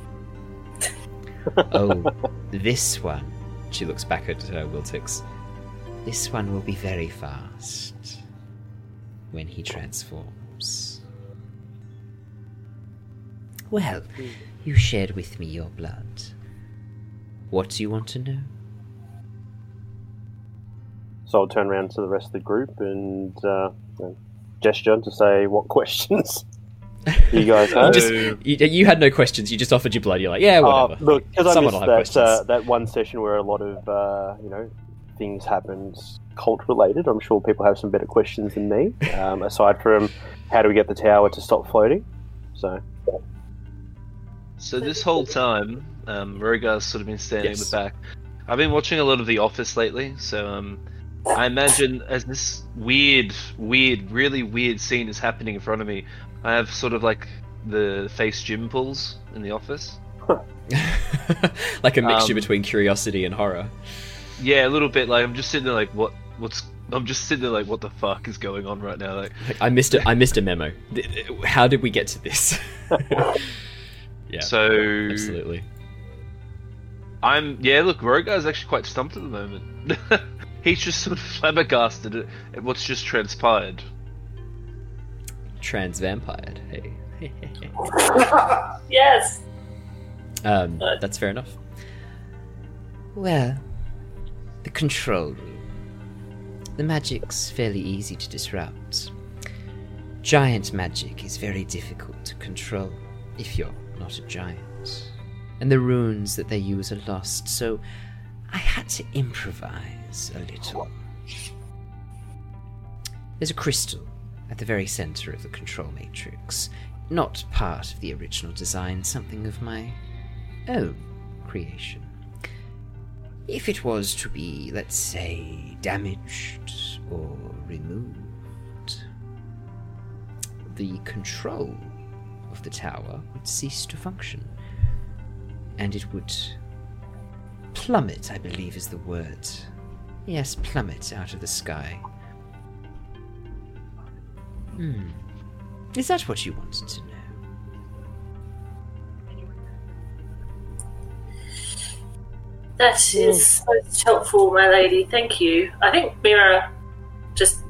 Oh, this one. She looks back at uh, Wiltix. This one will be very fast when he transforms. Well, you shared with me your blood. What do you want to know? So I'll turn around to the rest of the group and uh, you gesture to say what questions you guys You, have. just, you, you had no questions. You just offered your blood. You're like, yeah, Uh, whatever. look, because I Someone missed that uh, that one session where a lot of uh, you know things happened cult related. I'm sure people have some better questions than me. Um, aside from how do we get the tower to stop floating? So So this whole time, um, Rogar's sort of been standing Yes. in the back. I've been watching a lot of The Office lately, so um, I imagine as this weird, weird, really weird scene is happening in front of me, I have sort of like the face Jim pulls in The Office. like a mixture Um, between curiosity and horror. Yeah, a little bit. Like I'm just sitting there, like what, what's. I'm just sitting there, like what the fuck is going on right now? Like, I missed a, I missed a memo. How did we get to this? yeah, so absolutely. I'm yeah. Look, Rogar's actually quite stumped at the moment. He's just sort of flabbergasted at, at what's just transpired. Trans vampired. Hey. Yes. um, that's fair enough. Well, the control room. The magic's fairly easy to disrupt. Giant magic is very difficult to control if you're not a giant. And the runes that they use are lost, so I had to improvise a little. There's a crystal at the very center of the control matrix. Not part of the original design, something of my own creation. If it was to be, let's say, damaged or removed, the control of the tower would cease to function. And it would plummet, I believe is the word. Yes, plummet out of the sky. Hmm. Is that what you wanted to know? That is most helpful, my lady. Thank you. I think Mira, just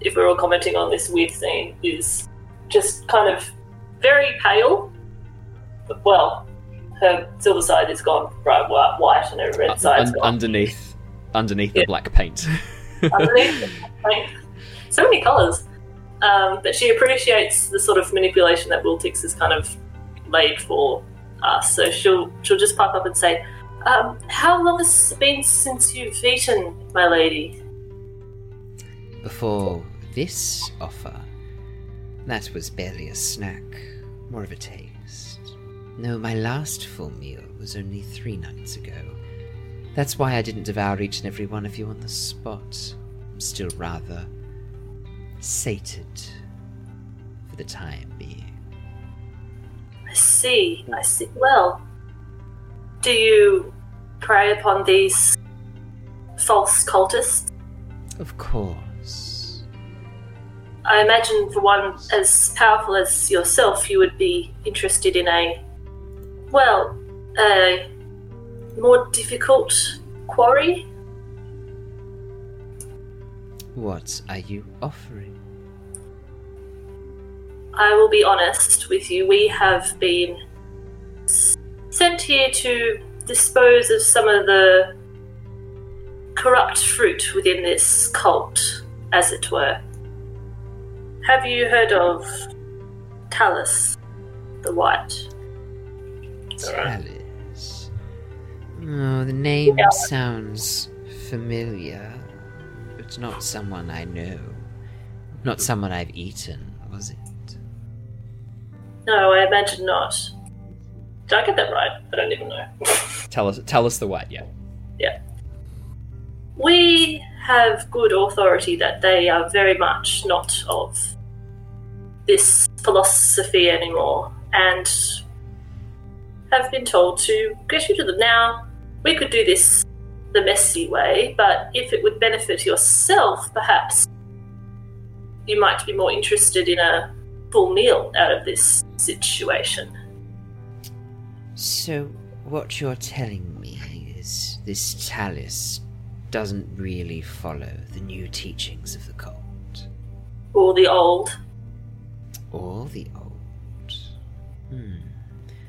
if we're all commenting on this weird scene, is just kind of very pale. Well, her silver side is gone bright white, white and her red side's Un- gone. underneath, underneath Yeah. the black paint. underneath. Like, so many colours. Um, but she appreciates the sort of manipulation that Wiltix has kind of laid for us. So she'll she'll just pop up and say, um, "How long has it been since you've eaten, my lady?" Before this offer, that was barely a snack, more of a taste. No, my last full meal was only three nights ago. That's why I didn't devour each and every one of you on the spot. I'm still rather sated for the time being. I see. I see. Well, do you prey upon these false cultists? Of course. I imagine for one as powerful as yourself, you would be interested in a, well, a more difficult quarry. What are you offering? I will be honest with you, we have been sent here to dispose of some of the corrupt fruit within this cult, as it were. Have you heard of Talis the White? Talis. Oh, the name Yeah. sounds familiar, but not someone I know. Not someone I've eaten, was it? No, I imagine not. Did I get that right? I don't even know. tell us, tell us the white. Yeah. Yeah. We have good authority that they are very much not of this philosophy anymore and have been told to get rid of them. Now, we could do this the messy way, but if it would benefit yourself, perhaps you might be more interested in a full meal out of this situation. So, what you're telling me is this Talis doesn't really follow the new teachings of the cult. Or the old. Or the old. Hmm.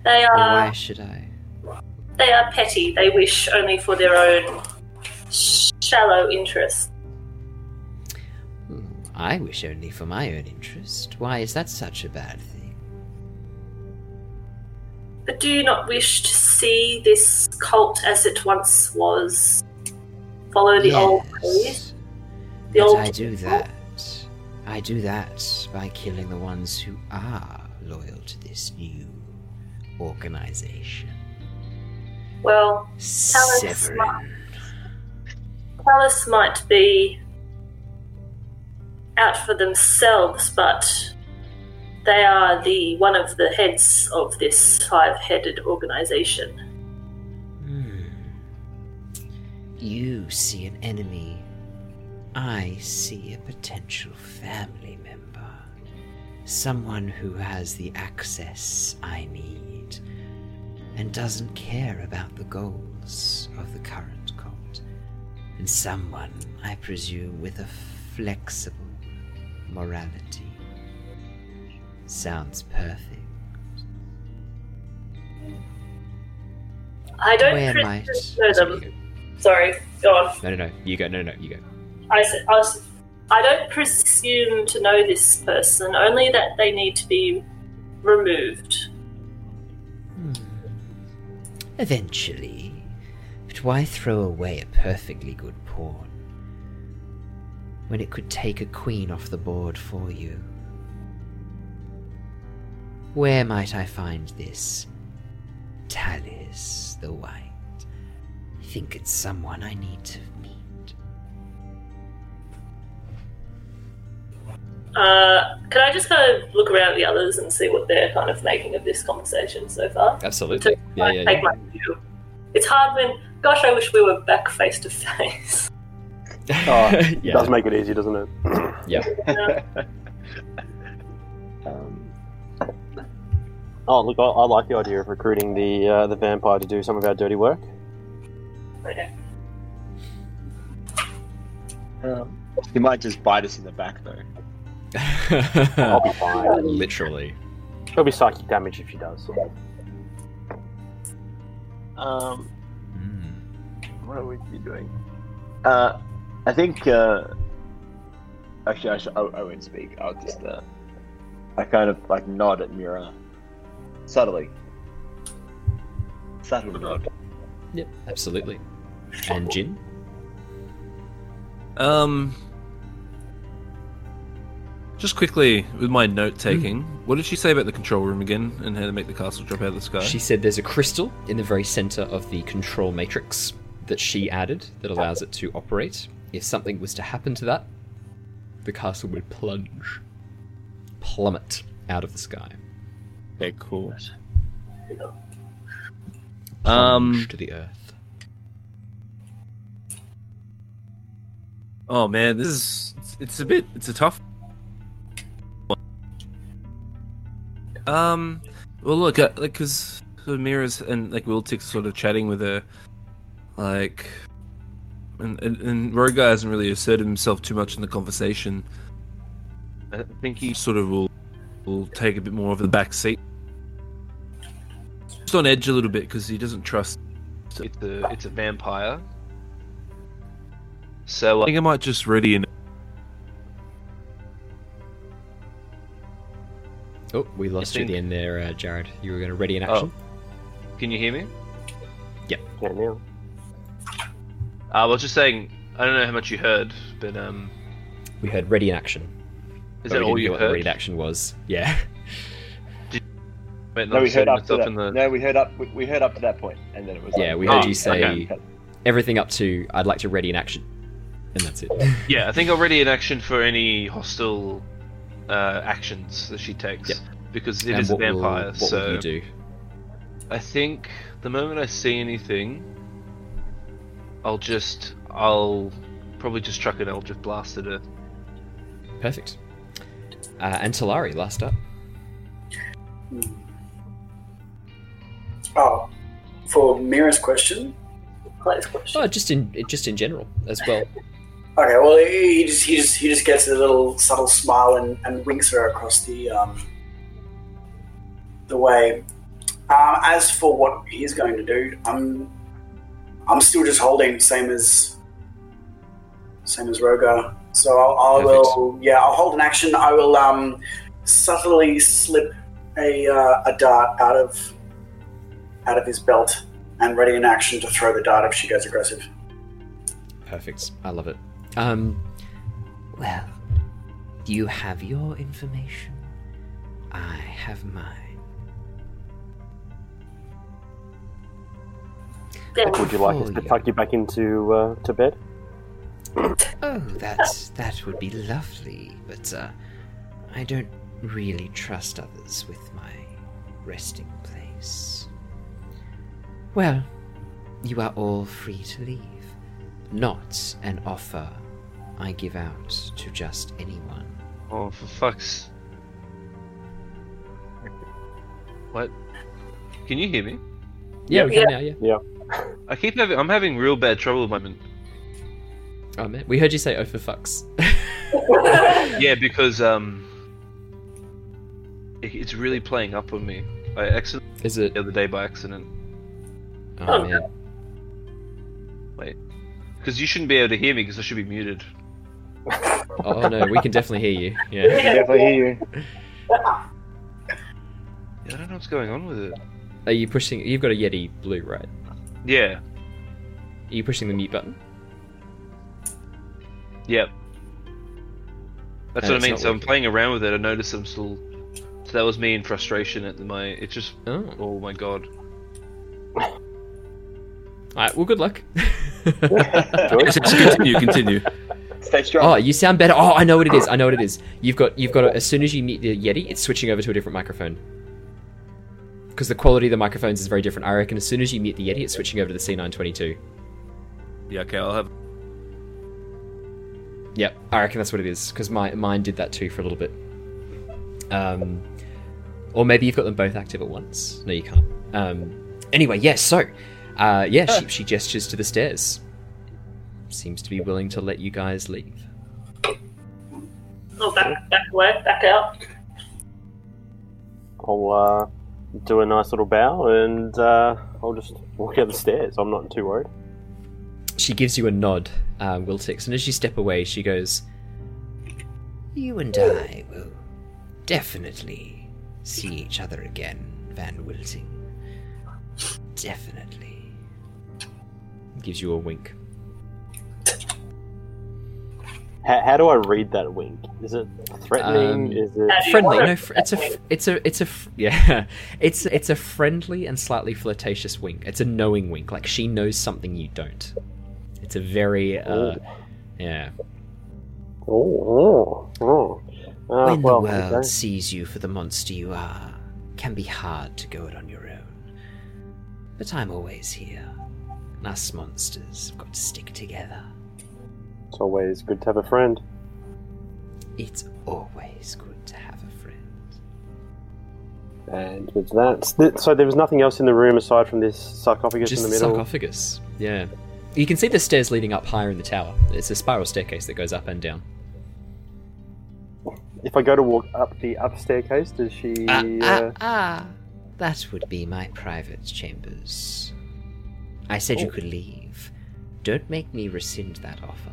They are. why should I? They are petty. They wish only for their own shallow interests. Hmm, I wish only for my own interest. Why is that such a bad thing? But do you not wish to see this cult as it once was? Follow the old ways? The but old I do that. I do that by killing the ones who are loyal to this new organization. Well, Severin. Talis might be out for themselves, but they are the one of the heads of this five-headed organization. Hmm. You see an enemy. I see a potential family member. Someone who has the access I need and doesn't care about the goals of the current cult. And someone, I presume, with a flexible morality. Sounds perfect. I don't Where might know them. Sorry, go on. No, no, no. You go. No, no, no. You go. I, I I don't presume to know this person, only that they need to be removed. Eventually. But why throw away a perfectly good pawn? when it could take a queen off the board for you? Where might I find this Talis the White? I think it's someone I need to Uh, can I just kind of look around at the others and see what they're kind of making of this conversation so far? Absolutely. To Yeah, yeah, take yeah. my view. It's hard when, gosh, I wish we were back face to face. Oh, it yeah. does make it easy, doesn't it? yeah. Um, oh, look, I, I like the idea of recruiting the uh, the vampire to do some of our dirty work. Okay. Um, he might just bite us in the back though. I'll be fine. Literally. There'll be psychic damage if she does. Um, Mm. What are we doing? Uh, I think. Uh, actually, I, sh- I, I won't speak. I'll just. Uh, I kind of like nod at Mira, subtly. Subtle nod. Yep, absolutely. And Jin? Um, just quickly with my note taking, what did she say about the control room again and how to make the castle drop out of the sky? She said there's a crystal in the very center of the control matrix that she added that allows it to operate. If something was to happen to that, the castle would plunge, plummet out of the sky. okay, cool. Plunge Um, to the earth. oh man, this is it's, it's a bit it's a tough. Um, well, look, uh, like because Mira's and like Wiltix sort of chatting with her, like, and and, and Rogar hasn't really asserted himself too much in the conversation. I think he sort of will will take a bit more of the back seat. Just on edge a little bit because he doesn't trust. It's a it's a vampire. So I uh, think I might just ready and Oh, we lost you at the end there, uh, Jared. You were going to ready in action? can you hear me? yeah, now. Uh, I was just saying. I don't know how much you heard, but um, We heard ready in action. is But that we all didn't hear you what ready in action was? Yeah. Wait, No, we heard up to that. in the- No, we heard up. We, we heard up to that point, and then it was. Yeah, like, we Oh, heard you say okay. everything up to I'd like to ready in action. And that's it. Yeah, I think already in action for any hostile uh, actions that she takes. Yep. Because it And is a what will- vampire, what so will you do? I think the moment I see anything, I'll just I'll probably just truck an Eldritch Blast at her. Perfect. Uh, and Talari, last up. Oh, for Mira's question. Close question. Oh, just in just in general as well. Okay, well, he just he just he just gets a little subtle smile and, and winks her across the um, the way. Um, as for what he's going to do, I'm I'm still just holding, same as same as Rogar. So I'll, I will, yeah, I'll hold an action. I will um, subtly slip a uh, a dart out of out of his belt and ready in action to throw the dart if she goes aggressive. Perfect. I love it. Um, Well, you have your information. I have mine. Would you like us to tuck you back into uh, to bed? Oh, that that would be lovely, but uh, I don't really trust others with my resting place. Well, you are all free to leave. Not an offer I give out to just anyone. Oh, for fuck's. What? Can you hear me? yeah, we can now. Yeah. I keep having. I'm having real bad trouble at the moment. Oh man, we heard you say "oh for fucks." Yeah, because um, it, it's really playing up on me. I accident Is it? the other day by accident. Oh Oh, man. Wait, because you shouldn't be able to hear me because I should be muted. Oh no, we can definitely hear you. Yeah. definitely hear you. Yeah, I don't know what's going on with it. Are you pushing? You've got a Yeti Blue, right? Yeah. Are you pushing the mute button? Yep. That's And what I mean. not So I'm playing around with it. I noticed I'm still. So that was me in frustration at the, my. It just. Oh. Oh my god. Alright, well, good luck. Yes, yes, continue, continue. Stay strong. oh, you sound better. Oh, I know what it is. I know what it is. You've got, you've got. A, as soon as you meet the Yeti, it's switching over to a different microphone. Because the quality of the microphones is very different. I reckon as soon as you meet the Yeti, it's switching over to the C922. Yeah, okay, I'll have. Yep, I reckon that's what it is. Because my mine did that too for a little bit. Um, or maybe you've got them both active at once. No, you can't. Um, anyway, yes. so, uh, yeah, she, she gestures to the stairs. Seems to be willing to let you guys leave. Oh, back, back away, back out. I'll uh, do a nice little bow and uh, I'll just walk down the stairs. I'm not too worried. She gives you a nod, uh, Wiltix, and as you step away, she goes, You and I will definitely see each other again, Van Wiltix. Definitely. gives you a wink. How, how do I read that wink? Is it threatening? Um, Is it friendly. No, fr- it's a, f- it's a, it's a, f- yeah, it's, it's a friendly and slightly flirtatious wink. It's a knowing wink, like she knows something you don't. It's a very, uh, yeah. Oh, oh, oh. Uh, when well, the world okay. sees you for the monster you are, can be hard to go it on your own. But I'm always here. And Us monsters have got to stick together. It's always good to have a friend. It's always good to have a friend. And with that, so there was nothing else in the room aside from this sarcophagus Just in the middle. sarcophagus. Yeah. You can see the stairs leading up higher in the tower. It's a spiral staircase that goes up and down. If I go to walk up the up staircase, does she? Ah, uh, ah, ah. That would be my private chambers. I said you Oh. could leave. Don't make me rescind that offer.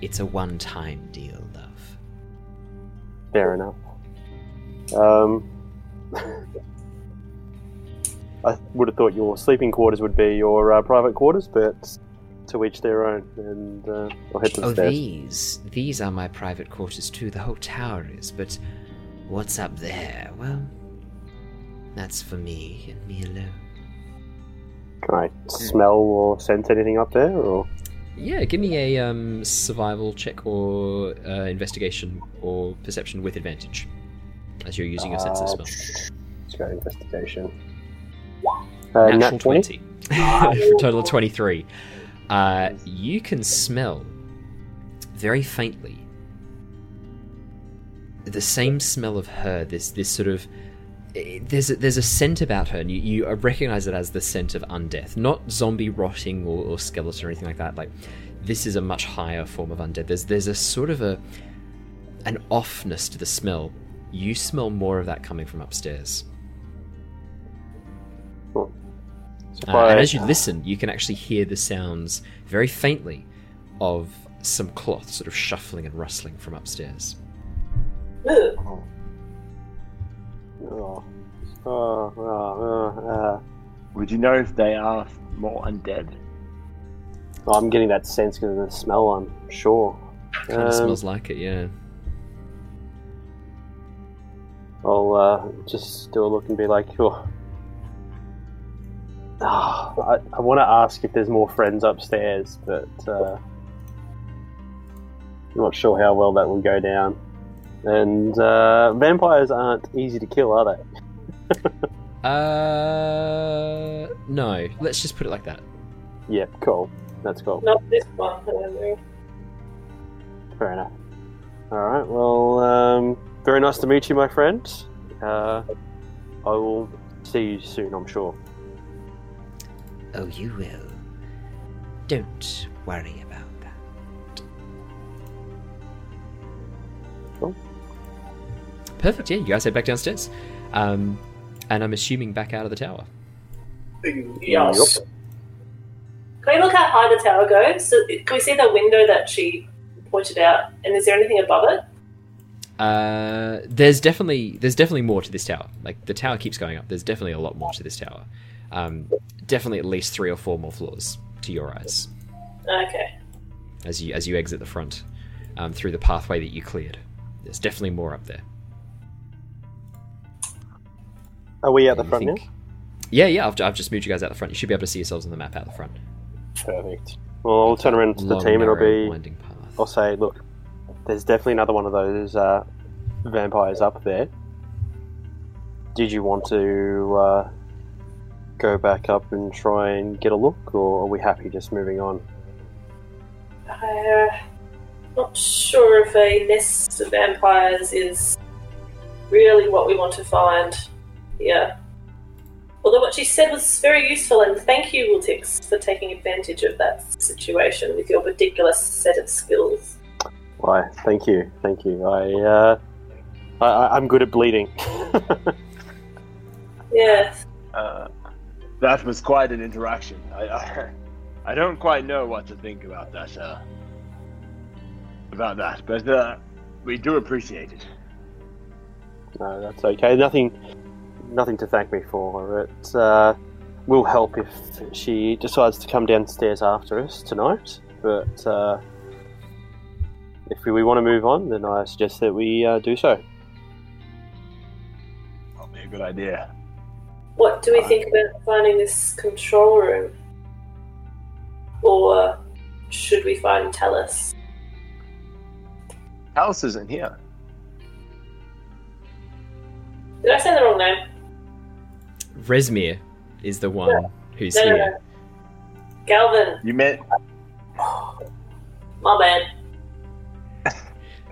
It's a one time deal, love. Fair enough. Um, I would have thought your sleeping quarters would be your uh, private quarters, but to each their own. And uh, I'll head to the Oh, stairs. these. These are my private quarters too. The whole tower is. But what's up there? Well, that's for me and me alone. Can I smell or sense anything up there? Or Yeah, give me a um, survival check or uh, investigation or perception with advantage as you're using your sense of Uh, smell. Let's go investigation. Uh, Natural 20. 20. For a total of 23. Uh, you can smell very faintly the same smell of her. This this sort of there's a, there's a scent about her, and you, you recognize it as the scent of undeath, not zombie rotting or, or skeleton or anything like that. Like this is a much higher form of undead. There's there's a sort of a an offness to the smell. You smell more of that coming from upstairs. So Uh, I- and as you listen, you can actually hear the sounds very faintly of some cloth sort of shuffling and rustling from upstairs. Ooh. Oh, oh, oh, oh, uh, Would you know if they are more undead? oh, I'm getting that sense because of the smell. I'm sure. Kind of Um, smells like it, yeah. I'll uh, just do a look and be like, oh. Ah, I, I want to ask if there's more friends upstairs, but uh, I'm not sure how well that will go down. And uh, vampires aren't easy to kill, are they? Uh, no. Let's just put it like that. Yeah, cool. That's cool. Not this one, however. Fair enough. All right. Well, um, very nice to meet you, my friend. Uh, I will see you soon, I'm sure. Oh, you will. Don't worry Perfect, yeah. You guys head back downstairs. Um, and I'm assuming back out of the tower. Yes. Can we look how high the tower goes? So, can we see the window that she pointed out? And is there anything above it? Uh, there's definitely there's definitely more to this tower. Like the tower keeps going up. There's definitely a lot more to this tower. Um, definitely at least three or four more floors to your eyes Okay. as you as you exit the front. um, through the pathway that you cleared. There's definitely more up there. Are we at the front think- Yeah, yeah. I've, I've just moved you guys out the front. You should be able to see yourselves on the map out the front. Perfect. Well, I'll turn around to the team and I'll be. winding path. I'll say, look, there's definitely another one of those uh, vampires up there. Did you want to uh, go back up and try and get a look, or are we happy just moving on? I'm not sure if a nest of vampires is really what we want to find here. Although what she said was very useful, and thank you, Wiltix, for taking advantage of that situation with your particular set of skills. Why? Thank you, thank you. I, uh, I, I- I'm good at bleeding. Yes. Uh, that was quite an interaction. I, I, I don't quite know what to think about that. Uh, about that, but uh, we do appreciate it. no, that's okay. Nothing, nothing to thank me for. It uh, will help if she decides to come downstairs after us tonight. But uh, if we want to move on, then I suggest that we uh, do so. Probably a good idea. What do we think about finding this control room? Or should we find Talis? Alice isn't here. Did I say the wrong name? Rezmir is the one who's No, no, here. no. Galvin. You meant My bad.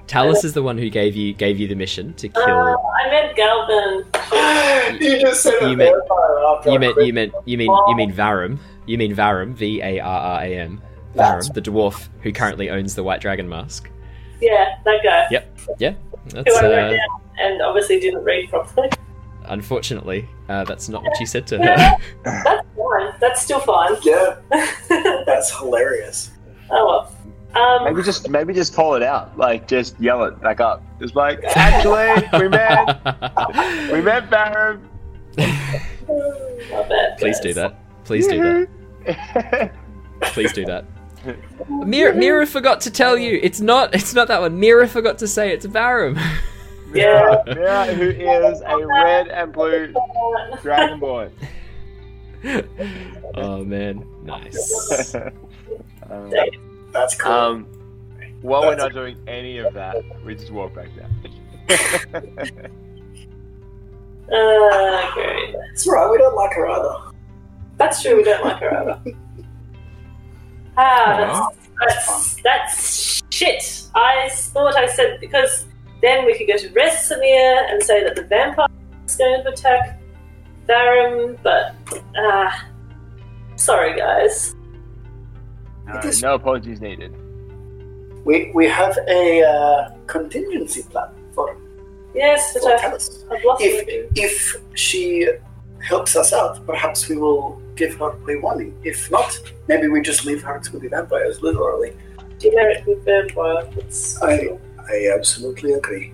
Talis is the one who gave you gave you the mission to kill. Uh, I meant Galvin. you just said a You meant- after you meant you meant you mean you mean Varram. You mean Varram, V A R R A M. Varram, the dwarf who currently owns the White Dragon mask. Yeah, that guy. Yep. Yeah. Who That's I wrote uh, down and obviously didn't read properly. unfortunately uh, that's not what you said to Yeah. her. That's fine. That's still fine. Yeah, that's hilarious. Oh well. Um, maybe just maybe just call it out. Like just yell it back up. Just like actually we met we met Baron. my Please guys. do that. Please do that. Please do that. Mira, Mira forgot to tell you. It's not. It's not that one. Mira forgot to say it's Varram. Yeah. yeah, who is a red and blue dragon boy. oh man, nice. um, That's cool. um, while we're not doing any of that, we just walk back down. Uh, great. That's right, we don't like her either. That's true. We don't like her either. Ah, that's, that's that's shit. I thought I said because then we could go to Rezmir and say that the vampire is going to attack Varram, but ah, sorry guys. All right, no apologies needed. We we have a uh, contingency plan for, Yes, but for I've, I've lost If it. if she helps us out, perhaps we will give her a warning. If not, maybe we just leave her to the vampires, literally. Generic with vampire. It's, I I absolutely agree.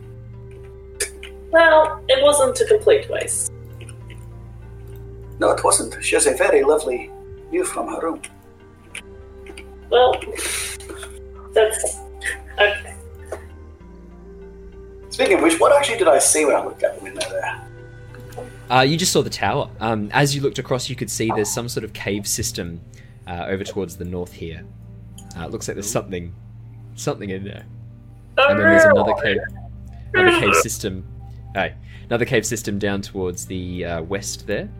well, it wasn't a complete waste. No, it wasn't. She has a very lovely view from her room. Well, that's okay. Speaking of which, what actually did I see when I looked out the window there? Uh, you just saw the tower. Um, as you looked across, you could see there's some sort of cave system uh, over towards the north here. Uh, it looks like there's something, something in there. And then there's another cave, another cave system. Oh, another cave system down towards the uh, west there.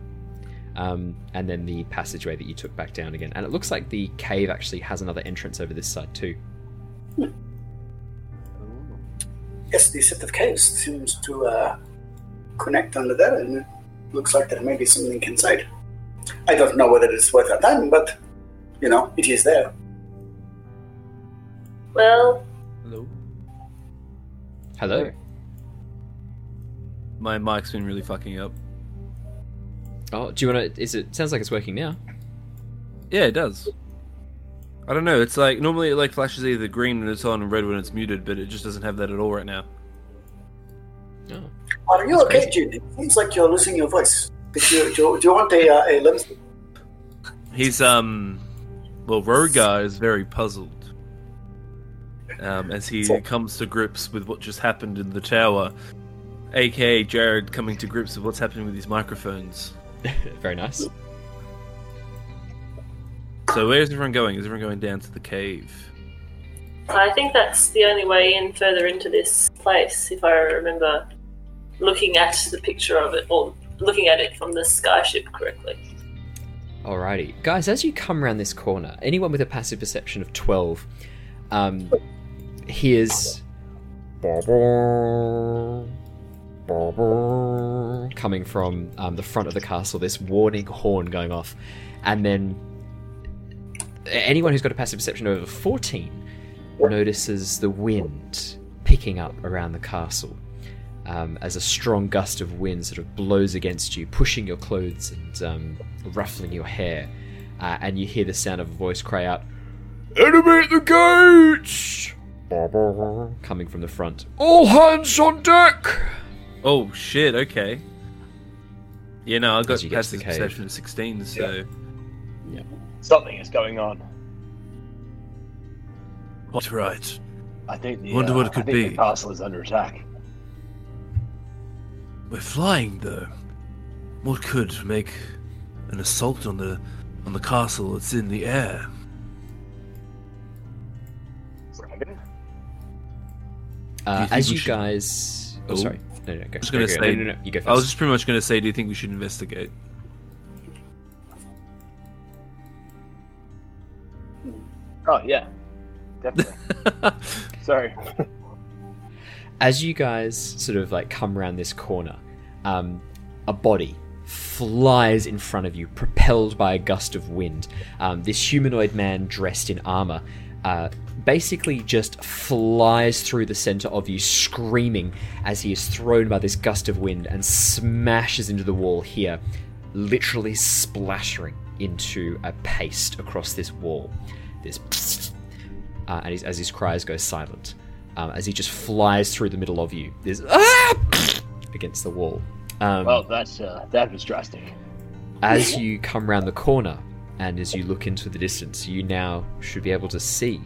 Um, and then the passageway that you took back down again. And it looks like the cave actually has another entrance over this side too. Yes, the set of caves seems to uh, connect under there, and it looks like there may be something inside. I don't know whether it's worth our time, but you know, it is there. Well, Hello. Hello. My mic's been really fucking up. Oh, do you want to? Is it? Sounds like it's working now. Yeah, it does. I don't know. It's like normally it like flashes either green when it's on and red when it's muted, but it just doesn't have that at all right now. Oh. Are you That's okay, crazy. Jude? It seems like you're losing your voice. Did you, do, you, do you want a, uh, a lens? He's um, well, Rogar is very puzzled. Um, as he comes to grips with what just happened in the tower, aka Jared coming to grips with what's happening with these microphones. Very nice. So where's everyone going? Is everyone going down to the cave? I think that's the only way in further into this place, if I remember looking at the picture of it or looking at it from the skyship correctly. Alrighty. Guys, as you come around this corner, anyone with a passive perception of 12 um, hears coming from um, the front of the castle, this warning horn going off. And then anyone who's got a passive perception over 14 notices the wind picking up around the castle um, as a strong gust of wind sort of blows against you, pushing your clothes and um, ruffling your hair. Uh, and you hear the sound of a voice cry out, at the gates! Coming from the front. All hands on deck! Oh shit! Okay. Yeah, no, I got As you get past to the the cave. perception of sixteen, so Something is going on. what's right? I think the, Wonder uh, what it I could think be. the castle is under attack. We're flying though. What could make an assault on the on the castle that's in the air? Uh, think as you should- guys. Oh, Oh. sorry. No, no, go. I was gonna go. say. No, no, no, you go first. I was just pretty much going to say, do you think we should investigate? Oh yeah, definitely. Sorry. as you guys sort of like come around this corner, um, a body flies in front of you, propelled by a gust of wind. Um, this humanoid man dressed in armor uh, basically just flies through the center of you, screaming as he is thrown by this gust of wind and smashes into the wall here, literally splattering into a paste across this wall. This uh, and as his cries go silent, um, as he just flies through the middle of you. There's ah! against the wall. Um, Well, that's uh, that was drastic. as you come round the corner and as you look into the distance, you now should be able to see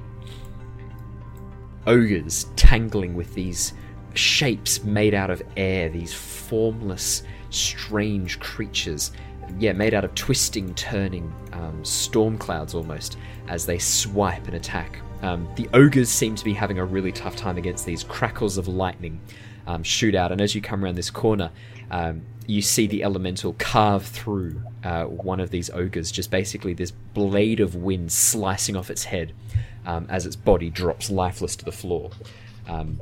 ogres tangling with these shapes made out of air, these formless, strange creatures. Yeah, made out of twisting, turning um, storm clouds almost as they swipe and attack. Um, the ogres seem to be having a really tough time against these crackles of lightning um, shoot out, and as you come around this corner, um, you see the elemental carve through uh, one of these ogres, just basically this blade of wind slicing off its head um, as its body drops lifeless to the floor. Um,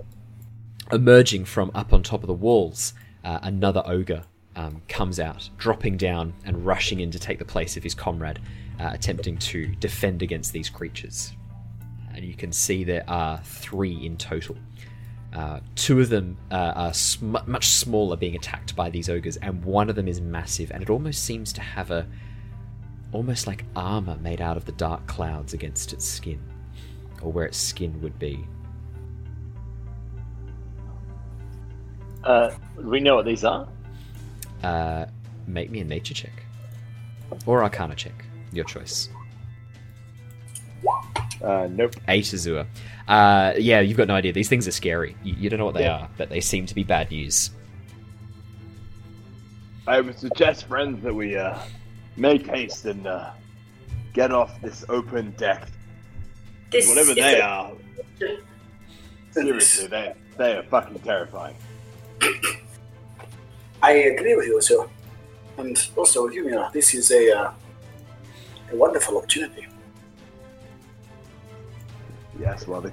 emerging from up on top of the walls, uh, another ogre um, comes out, dropping down and rushing in to take the place of his comrade, uh, attempting to defend against these creatures. And you can see there are three in total. Uh, two of them uh, are sm- much smaller, being attacked by these ogres, and one of them is massive, and it almost seems to have a almost like armor made out of the dark clouds against its skin, or where its skin would be. Uh, do we know what these are? Uh, make me a nature check. Or arcana check. Your choice. Uh, nope. Eight Azure. Uh, yeah, you've got no idea. These things are scary. You, you don't know what they are, but they seem to be bad news. I would suggest, friends, that we uh, make haste and uh, get off this open deck. This Whatever they a- are, seriously, they they are fucking terrifying. I agree with you, sir. And also with you, Mira. This is a, uh, a wonderful opportunity. Yes, well, the,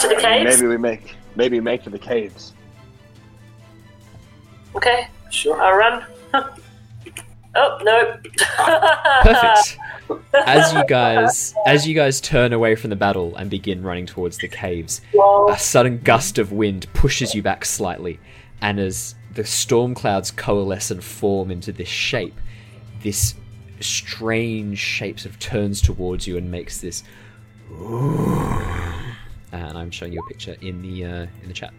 To the caves? maybe we make maybe make for the caves. Okay, Sure. I'll run. oh, no. Perfect. As you guys, as you guys turn away from the battle and begin running towards the caves, a sudden gust of wind pushes you back slightly, and as the storm clouds coalesce and form into this shape, this strange shape sort of turns towards you and makes this. And I'm showing you a picture in the uh, in the chat.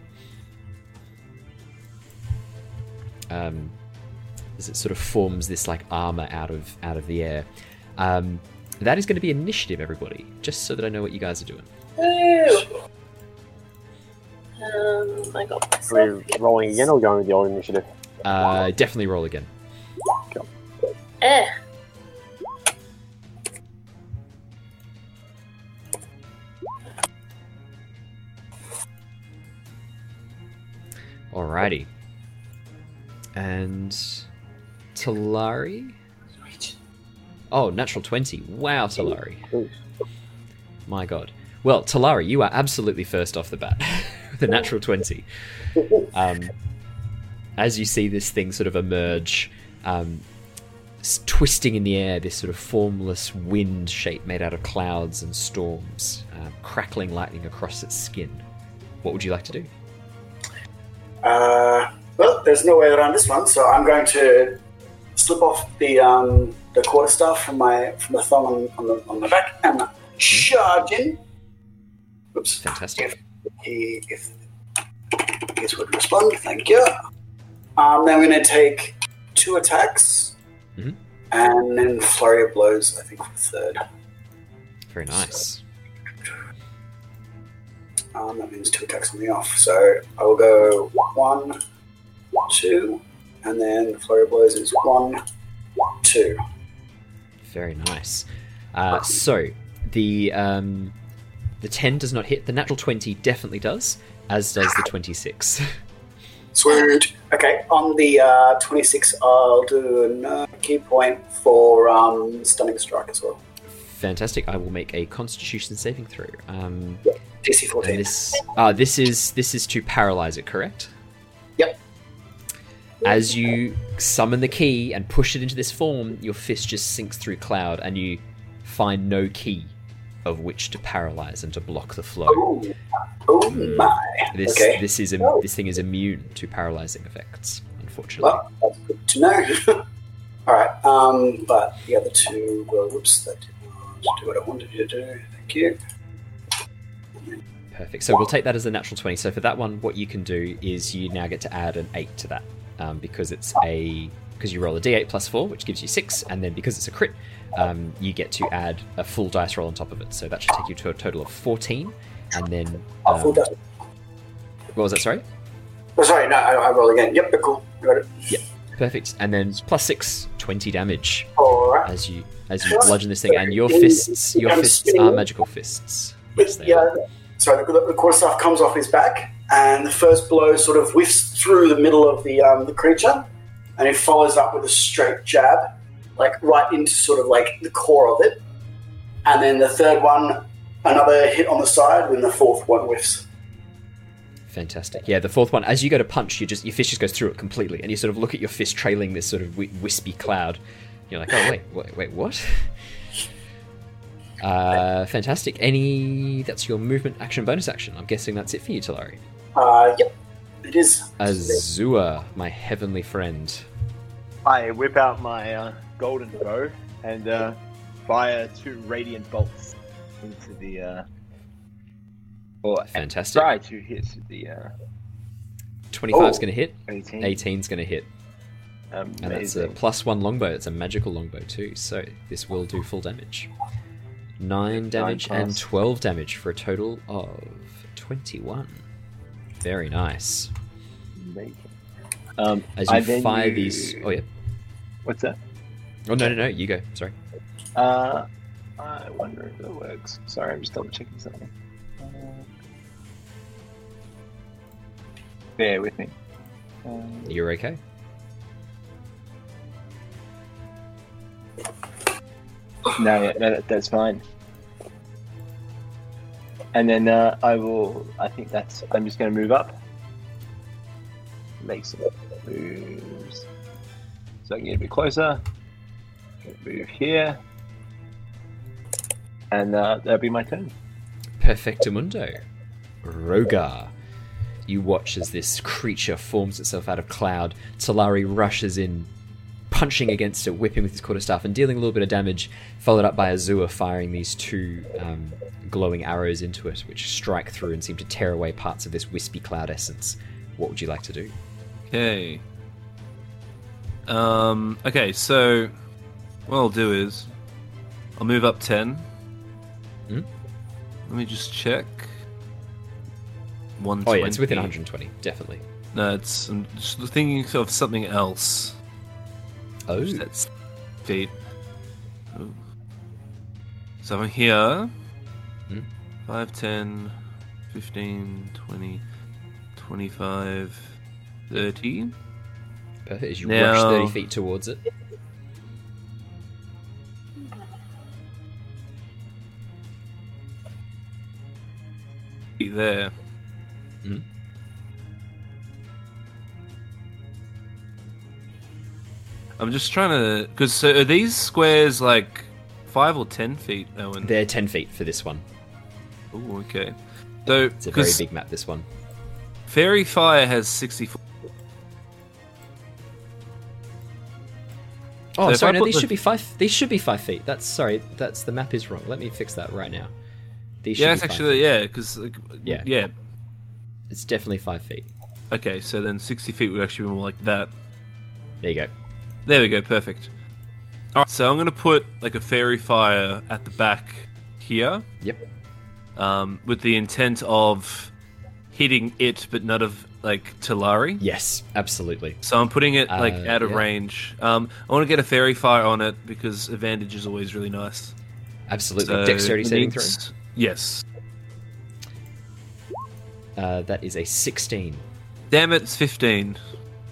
Um, as it sort of forms this like armor out of out of the air. Um, that is going to be initiative, everybody, just so that I know what you guys are doing. Ooh. Um, I got Are myself. we rolling again or going with the old initiative? Uh, definitely roll again. Eh. Alrighty. And Talari? Oh, natural 20. Wow, Talari. My god. Well, Talari, you are absolutely first off the bat. the natural 20. Um, as you see this thing sort of emerge, um, twisting in the air, this sort of formless wind shape made out of clouds and storms, um, crackling lightning across its skin. What would you like to do? Uh, well, there's no way around this one, so I'm going to slip off the um, the quarter staff from my from the thumb on, on the on the back and charge in. Oops. Fantastic. If He, if this would respond, thank you. Um, then I'm going to take two attacks, Mhm. and then flurry of blows. I think for the third. Very nice. Um, that means two attacks on the off. So I will go one, two, and then flurry of blows is one, two. Very nice. Uh, so the um, the ten does not hit. The natural twenty definitely does, as does the twenty-six. Sweet. Okay, on the uh, 26, I'll do a ki point for um, stunning strike as well. Fantastic. I will make a Constitution saving throw. Um, DC 14. this uh, this is this is to paralyze it, correct? Yep. As you summon the ki and push it into this form, your fist just sinks through cloud, and you find no ki of which to paralyze and to block the flow. Oh, oh my. This okay. this is im- this thing is immune to paralyzing effects, unfortunately. Well, that's good to know. Alright, um, but the other two, well, whoops, that did not do what I wanted you to do. Thank you. Perfect. So we'll take that as a natural 20. So for that one, what you can do is you now get to add an 8 to that um, because it's a. Because you roll a d8 plus 4, which gives you 6, and then because it's a crit, um, you get to add a full dice roll on top of it. So that should take you to a total of 14. And then. Full Um, what was that? Sorry? Oh, sorry, no, I, I roll again. Yep, cool. Got it. Yep, Perfect. And then plus 6, 20 damage as you as you bludgeon this thing. And your fists, your fists are magical fists. Yes, they yeah. are. So the, the quarter staff comes off his back, and the first blow sort of whiffs through the middle of the um, the creature, and he follows up with a straight jab, like right into sort of like the core of it, and then the third one, another hit on the side, and the fourth one whiffs. Fantastic. Yeah, the fourth one, as you go to punch, you just your fist just goes through it completely, and you sort of look at your fist trailing this sort of wi- wispy cloud. You're like, oh wait, wait, wait what? Uh, fantastic. Any? That's your movement, action, bonus action. I'm guessing that's it for you, Talari. Uh, yep, it is. Azure, my heavenly friend. I whip out my uh, golden bow and uh, fire two radiant bolts into the. Uh, or Fantastic. try to hit the uh, 25 is Oh. going to hit. 18. 18 is going to hit, Um, and that's a plus one longbow. It's a magical longbow too, so this will do full damage. Nine damage and 12 damage for a total of 21. Very nice. Um, As I you then fire use- these. Oh, yeah. What's that? Oh, no, no, no. You go. Sorry. Uh, I wonder if that works. Sorry, I'm just double checking something. Uh, bear with me. Um, You're okay. no, yeah, no, that- that's fine. And then uh, I will. I think that's. I'm just going to move up. Make some moves. So I can get a bit closer. Move here. And uh, that'll be my turn. Perfectamundo. Rogar. You watch as this creature forms itself out of cloud. Talari rushes in, punching against it, whipping with his quarterstaff, and dealing a little bit of damage, followed up by Azure firing these two um, glowing arrows into it, which strike through and seem to tear away parts of this wispy cloud essence. What would you like to do? Okay. Um. Okay. So, what I'll do is, I'll move up ten. Hmm? Let me just check. One. Oh yeah, it's within 120, definitely. No, it's. I'm just thinking of something else. Oh, That's feet. So I'm here. Hmm. 5, 10, 15, 20, 25, 30. perfect. As you Now- rush 30 feet towards it. there. Mhm. I'm just trying to. Because so are these squares like 5 or 10 feet, Owen? They're 10 feet for this one. Ooh, okay. So, It's a very big map. This one. Faerie Fire has 64. Oh, So sorry. No, these the- should be five. These should be five feet. That's sorry. That's the map is wrong. Let me fix that right now. These should Yeah, be it's actually, feet. yeah, because. Like, Yeah. Yeah. It's definitely five feet. Okay, so then 60 feet would actually be more like that. There you go. There we go, perfect. Alright, so I'm going to put like a Faerie Fire at the back here. Yep. Um, with the intent of hitting it, but not of like Talari. Yes, absolutely. So I'm putting it like Uh, out of yeah. range. Um, I want to get a faerie fire on it because advantage is always really nice. Absolutely. So Dexterity it saving throw. Yes. Uh, that is a 16. Damn it, it's 15.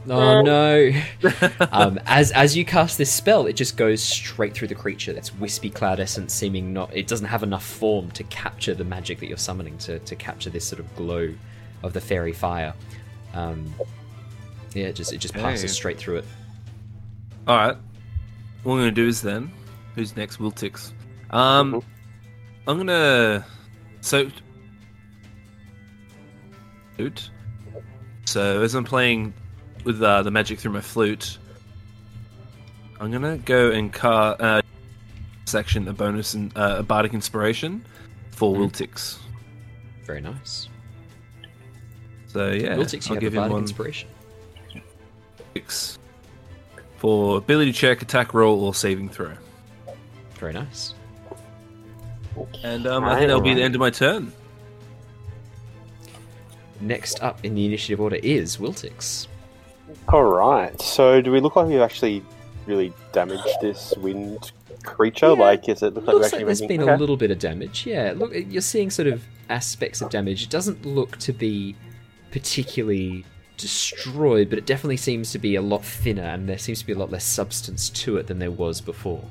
Oh no! um, as as you cast this spell, it just goes straight through the creature. That's wispy cloud essence, seeming not. It doesn't have enough form to capture the magic that you're summoning to to capture this sort of glow of the faerie fire. Um, yeah, it just it just passes Okay. straight through it. All right. What I'm going to do is then, who's next? Wiltix. Um, I'm gonna so. Flute. So as I'm playing with uh, the magic through my flute, I'm gonna go and car uh, section a bonus and uh, a bardic inspiration for Mhm. Wiltix. Very nice. So yeah, Wiltix, you I'll give a him one inspiration. six for ability check, attack roll, or saving throw. Very nice. And um, I think that'll be the end of my turn. Next up in the initiative order is Wiltix. All right. So, do we look like we've actually really damaged this wind creature? Yeah. Like, is it look like we're Looks like actually there's been a little bit of damage. Yeah, look, you're seeing sort of aspects of damage. It doesn't look to be particularly destroyed, but it definitely seems to be a lot thinner, and there seems to be a lot less substance to it than there was before.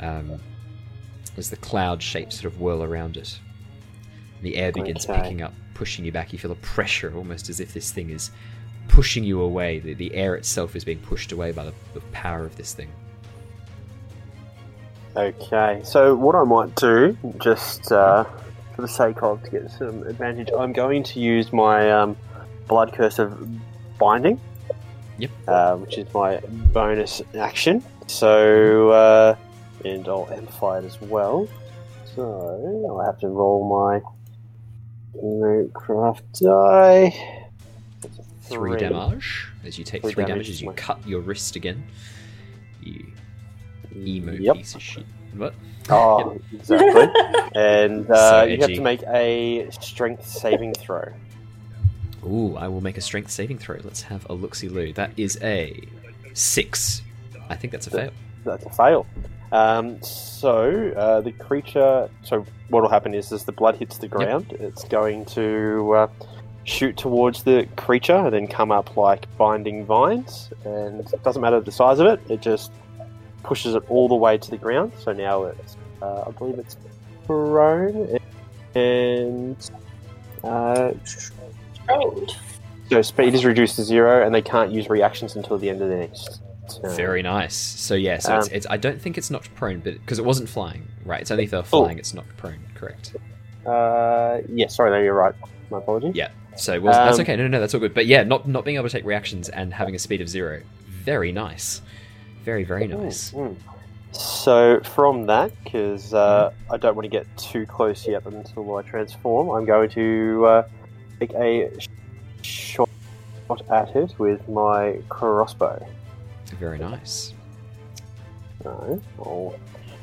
Um, as the cloud shapes sort of whirl around it, the air begins Okay. picking up, pushing you back. You feel a pressure, almost as if this thing is pushing you away. The, the air itself is being pushed away by the, the power of this thing. Okay, so what I might do, just uh, for the sake of to get some advantage, I'm going to use my um, Blood Curse of Binding. Yep. Uh, which is my bonus action. So, uh, and I'll amplify it as well. So, I have to roll my craft die. A three damage as you take Three three, damage as you cut your wrist again. You emo Yep. piece of shit. What? Oh, exactly. And uh, So you have to make a strength saving throw. Ooh, I will make a strength saving throw. Let's have a look see loo. That is a six. I think that's a fail. That's a fail. Um, so uh, the creature. So what will happen is, as the blood hits the ground, it's going to uh, shoot towards the creature and then come up like binding vines. And it doesn't matter the size of it; it just pushes it all the way to the ground. So now it's, uh, I believe it's prone and. Uh, so speed is reduced to zero, and they can't use reactions until the end of the next. turn. Very nice. So yeah, so Um, it's I don't think it's knocked prone, but because it wasn't flying, right? It's only if they're flying, it's knocked prone. Correct. Uh, yeah, sorry, no, you're right. My apologies. Yeah. So well, that's Um, okay. No, no, no, that's all good. But yeah, not not being able to take reactions and having a speed of zero, very nice. Very very nice. Mm, mm. So from that, because uh, I don't want to get too close yet until I transform, I'm going to uh, take a sh- shot at it with my crossbow. Very nice. I'll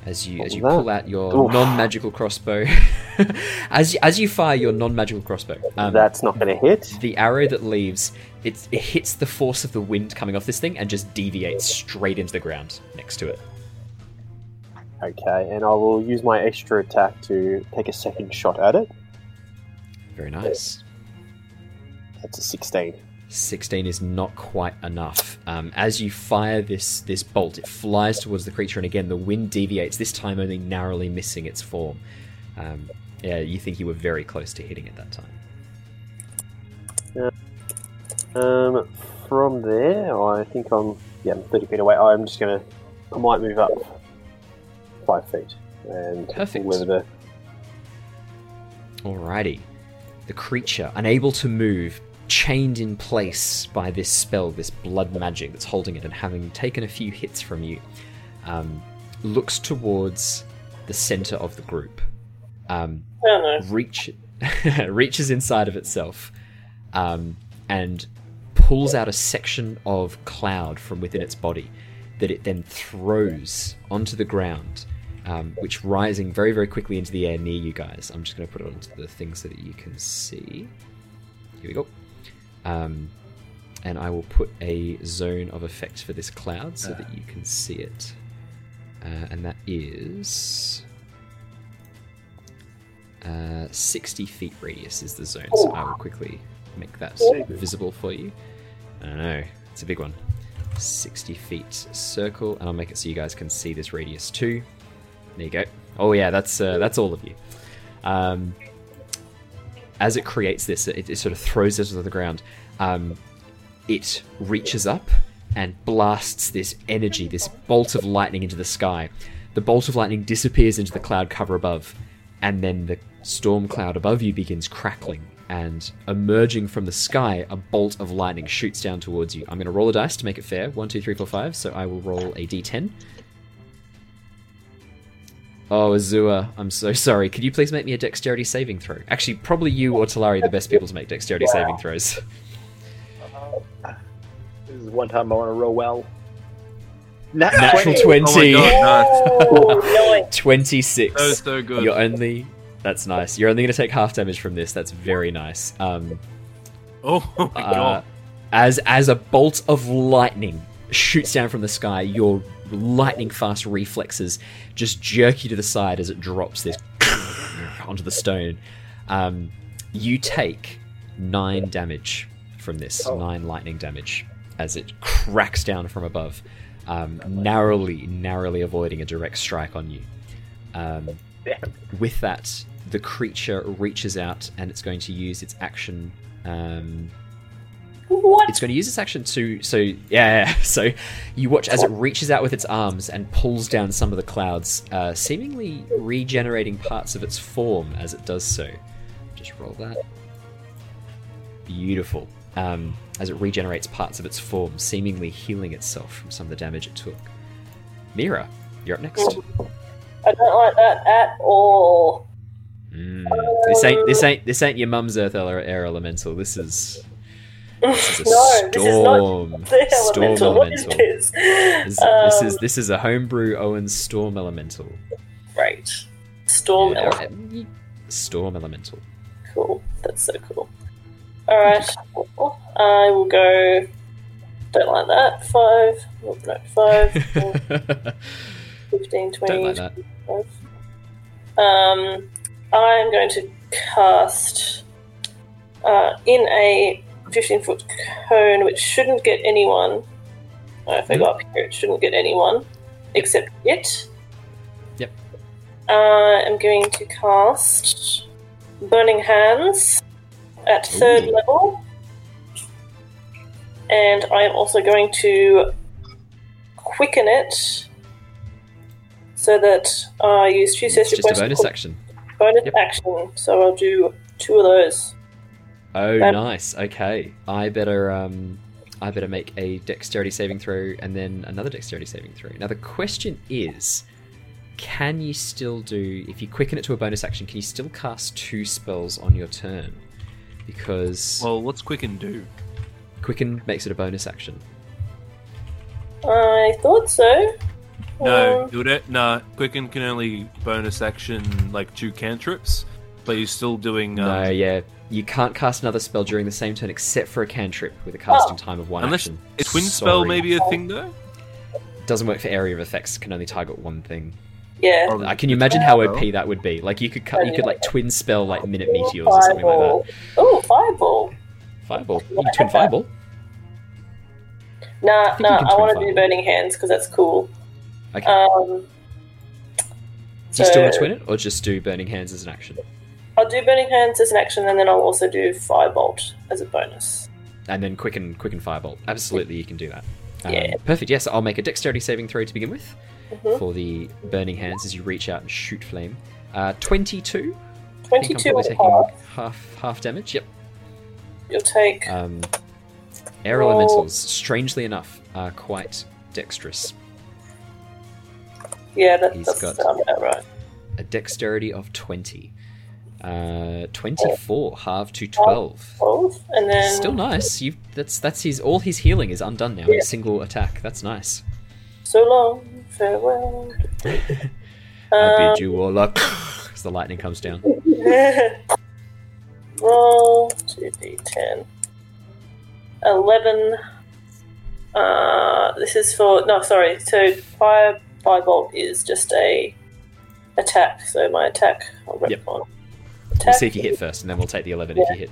as you as you was pull out your Oof. non-magical crossbow. as you, as you fire your non-magical crossbow, um, That's not going to hit. the arrow that leaves it, it hits the force of the wind coming off this thing and just deviates straight into the ground next to it. Okay, and I will use my extra attack to take a second shot at it. Very nice. That's a 16. 16 is not quite enough. Um, as you fire this this bolt, it flies towards the creature, and again the wind deviates. This time, only narrowly missing its form. Um, yeah, you think you were very close to hitting it that time. Um, from there, I think I'm yeah, I'm 30 feet away. I'm just gonna, I might move up five feet and Perfect. Whether the Alrighty. The creature, unable to move, chained in place by this spell, this blood magic that's holding it, and having taken a few hits from you, um, looks towards the center of the group. Um, Oh reach reaches inside of itself um, and pulls out a section of cloud from within its body that it then throws onto the ground, um, which rising very very quickly into the air near you guys. I'm just going to put it onto the thing so that you can see. Here we go. Um, and I will put a zone of effect for this cloud so that you can see it. Uh, and that is uh, 60 feet radius is the zone, so I will quickly make that visible for you. I don't know, it's a big one. 60 feet circle, and I'll make it so you guys can see this radius too. There you go. Oh yeah, that's uh, that's all of you. Um, as it creates this, it, it sort of throws it to the ground. Um, it reaches up and blasts this energy, this bolt of lightning into the sky. The bolt of lightning disappears into the cloud cover above, and then the storm cloud above you begins crackling. And emerging from the sky, a bolt of lightning shoots down towards you. I'm going to roll a dice to make it fair. One, two, three, four, five. So I will roll a d10. Oh, Azure, I'm so sorry. Could you please make me a dexterity saving throw? Actually, probably you or Talari are the best people to make dexterity saving throws. This is one time I want to roll well. Nat Natural 20. 20. Oh my god, Oh, 26. no. So, so good. You're only. That's nice. You're only going to take half damage from this. That's very nice. Um, Oh, oh my uh, god. as as a bolt of lightning shoots down from the sky, your lightning fast reflexes just jerk you to the side as it drops this onto the stone. Um, you take nine damage from this, nine lightning damage as it cracks down from above, um, narrowly, narrowly avoiding a direct strike on you. Um, with that, the creature reaches out and it's going to use its action. Um, What? it's going to use its action to so yeah so you watch as it reaches out with its arms and pulls down some of the clouds uh, seemingly regenerating parts of its form as it does so. Just roll that. Beautiful. Um, as it regenerates parts of its form seemingly healing itself from some of the damage it took. Mira you're up next I don't like that at all. Mm. this ain't this ain't this ain't your mum's earth air elemental this is this is a no, this is storm storm elemental. Is elemental this? This, this Um, is this is a homebrew Owen's Storm Elemental. Great. Storm Yeah, element. uh, Storm Elemental. Cool. That's so cool. Alright. I will go. Don't like that. Five. No, five. 15, 20. Don't like that. 25. Um, I'm going to cast uh, in a 15 foot cone, which shouldn't get anyone. Uh, if I go up here, it shouldn't get anyone except it. Yep. Uh, I'm going to cast Burning Hands at third Ooh. level. And I am also going to quicken it so that I use two It's sets just a bonus action. bonus Yep. action. So I'll do two of those. Oh, Um, nice. Okay, I better um, I better make a dexterity saving throw and then another dexterity saving throw. Now the question is, can you still do if you quicken it to a bonus action? Can you still cast two spells on your turn? Because Well, what's Quicken do? quicken makes it a bonus action. I thought so. No, it would, no. Quicken can only bonus action like two cantrips, but you're still doing. Um, No, yeah. You can't cast another spell during the same turn except for a cantrip with a casting time of one Unless action. a twin spell Sorry. may be a thing though. Doesn't work for area of effects, can only target one thing. Yeah. Uh, can you imagine how OP that would be? Like you could cut, you could like twin spell like minute meteors or something like that. Oh, fireball. Fireball. You can twin fireball. Nah, think nah. I want to do burning hands because that's cool. Okay. Um, Do you still want to twin it, or just do burning hands as an action? I'll do burning hands as an action, and then I'll also do firebolt as a bonus. And then quicken, quicken firebolt. Absolutely, you can do that. Um, Yeah. Perfect. Yes, I'll make a dexterity saving throw to begin with Mhm. for the burning hands as you reach out and shoot flame. Uh, Twenty-two. I think I'm Twenty-two probably and a taking half. half half damage. Yep. You'll take. Um, air elementals, strangely enough, are quite dexterous. Yeah, that he's does got- sound about right. A dexterity of twenty. Uh, twenty-four halved to twelve. Twelve, and then Still nice. You that's that's his all his healing is undone now in a single attack. That's nice. so long, farewell. I Um, bid you all luck as the lightning comes down. Roll two d10. Eleven. Uh, this is for no, sorry. So fire firebolt is just a attack. So my attack. I'll Yep. on. We'll see if you hit first, and then we'll take the eleven if you hit.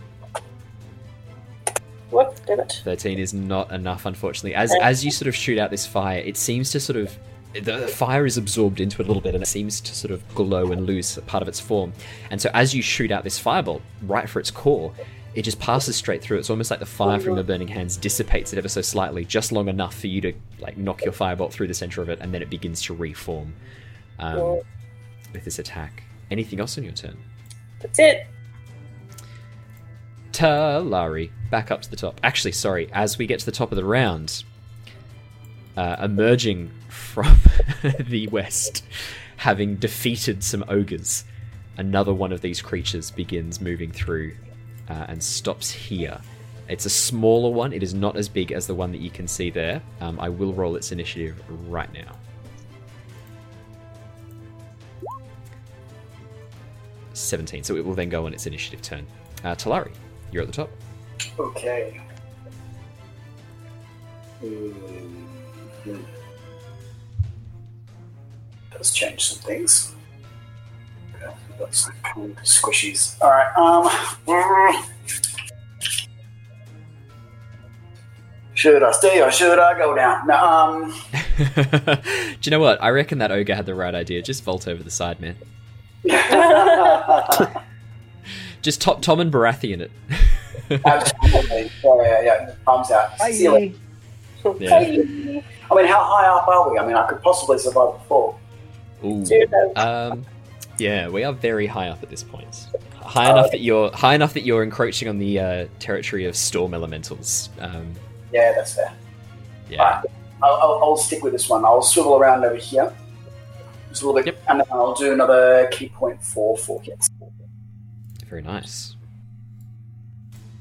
What? Damn it. Thirteen is not enough, unfortunately. As Okay. as you sort of shoot out this fire, it seems to sort of the fire is absorbed into it a little bit, and it seems to sort of glow and lose part of its form. And so, as you shoot out this firebolt right for its core, it just passes straight through. It's almost like the fire from the burning hands dissipates it ever so slightly, just long enough for you to like knock your firebolt through the center of it, and then it begins to reform um, with this attack. Anything else on your turn? That's it. Talari, back up to the top. Actually, sorry, as we get to the top of the round, uh, emerging from the west, having defeated some ogres, another one of these creatures begins moving through uh, and stops here. It's a smaller one. It is not as big as the one that you can see there. Um, I will roll its initiative right now. Seventeen. So it will then go on its initiative turn. Uh, Talari, you're at the top. Okay. Hmm. Does change some things. Okay, got some cool squishies. All right. Um. Should I stay or should I go down? No, um. Do you know what? I reckon that ogre had the right idea. Just vault over the side, man. Just top Tommen Baratheon it. Absolutely. Yeah, yeah, yeah. Arms out. Ceiling. Yeah. I mean, how high up are we? I mean, I could possibly survive the fall. Ooh. Um, yeah, we are very high up at this point. High enough that you're high enough that you're encroaching on the uh, territory of storm elementals. Um, Yeah, that's fair. yeah. Alright. I'll, I'll, I'll stick with this one. I'll swivel around over here. Just a little bit. Yep. And then I'll do another ki point for four hits. Very nice.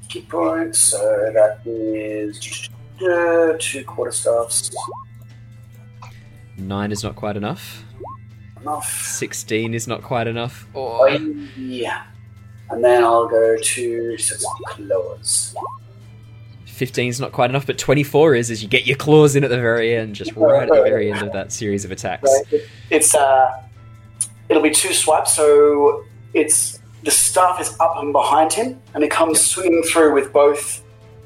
Ki point, so that is uh, two quarter staffs. Nine is not quite enough. Enough. Sixteen is not quite enough. Oh, yeah. And then I'll go to six claws. fifteen is not quite enough. But twenty-four is as you get your claws in at the very end, just right at the very end of that series of attacks. It- it's uh, it'll be two swipes. So it's the staff is up and behind him, and it comes swinging through with both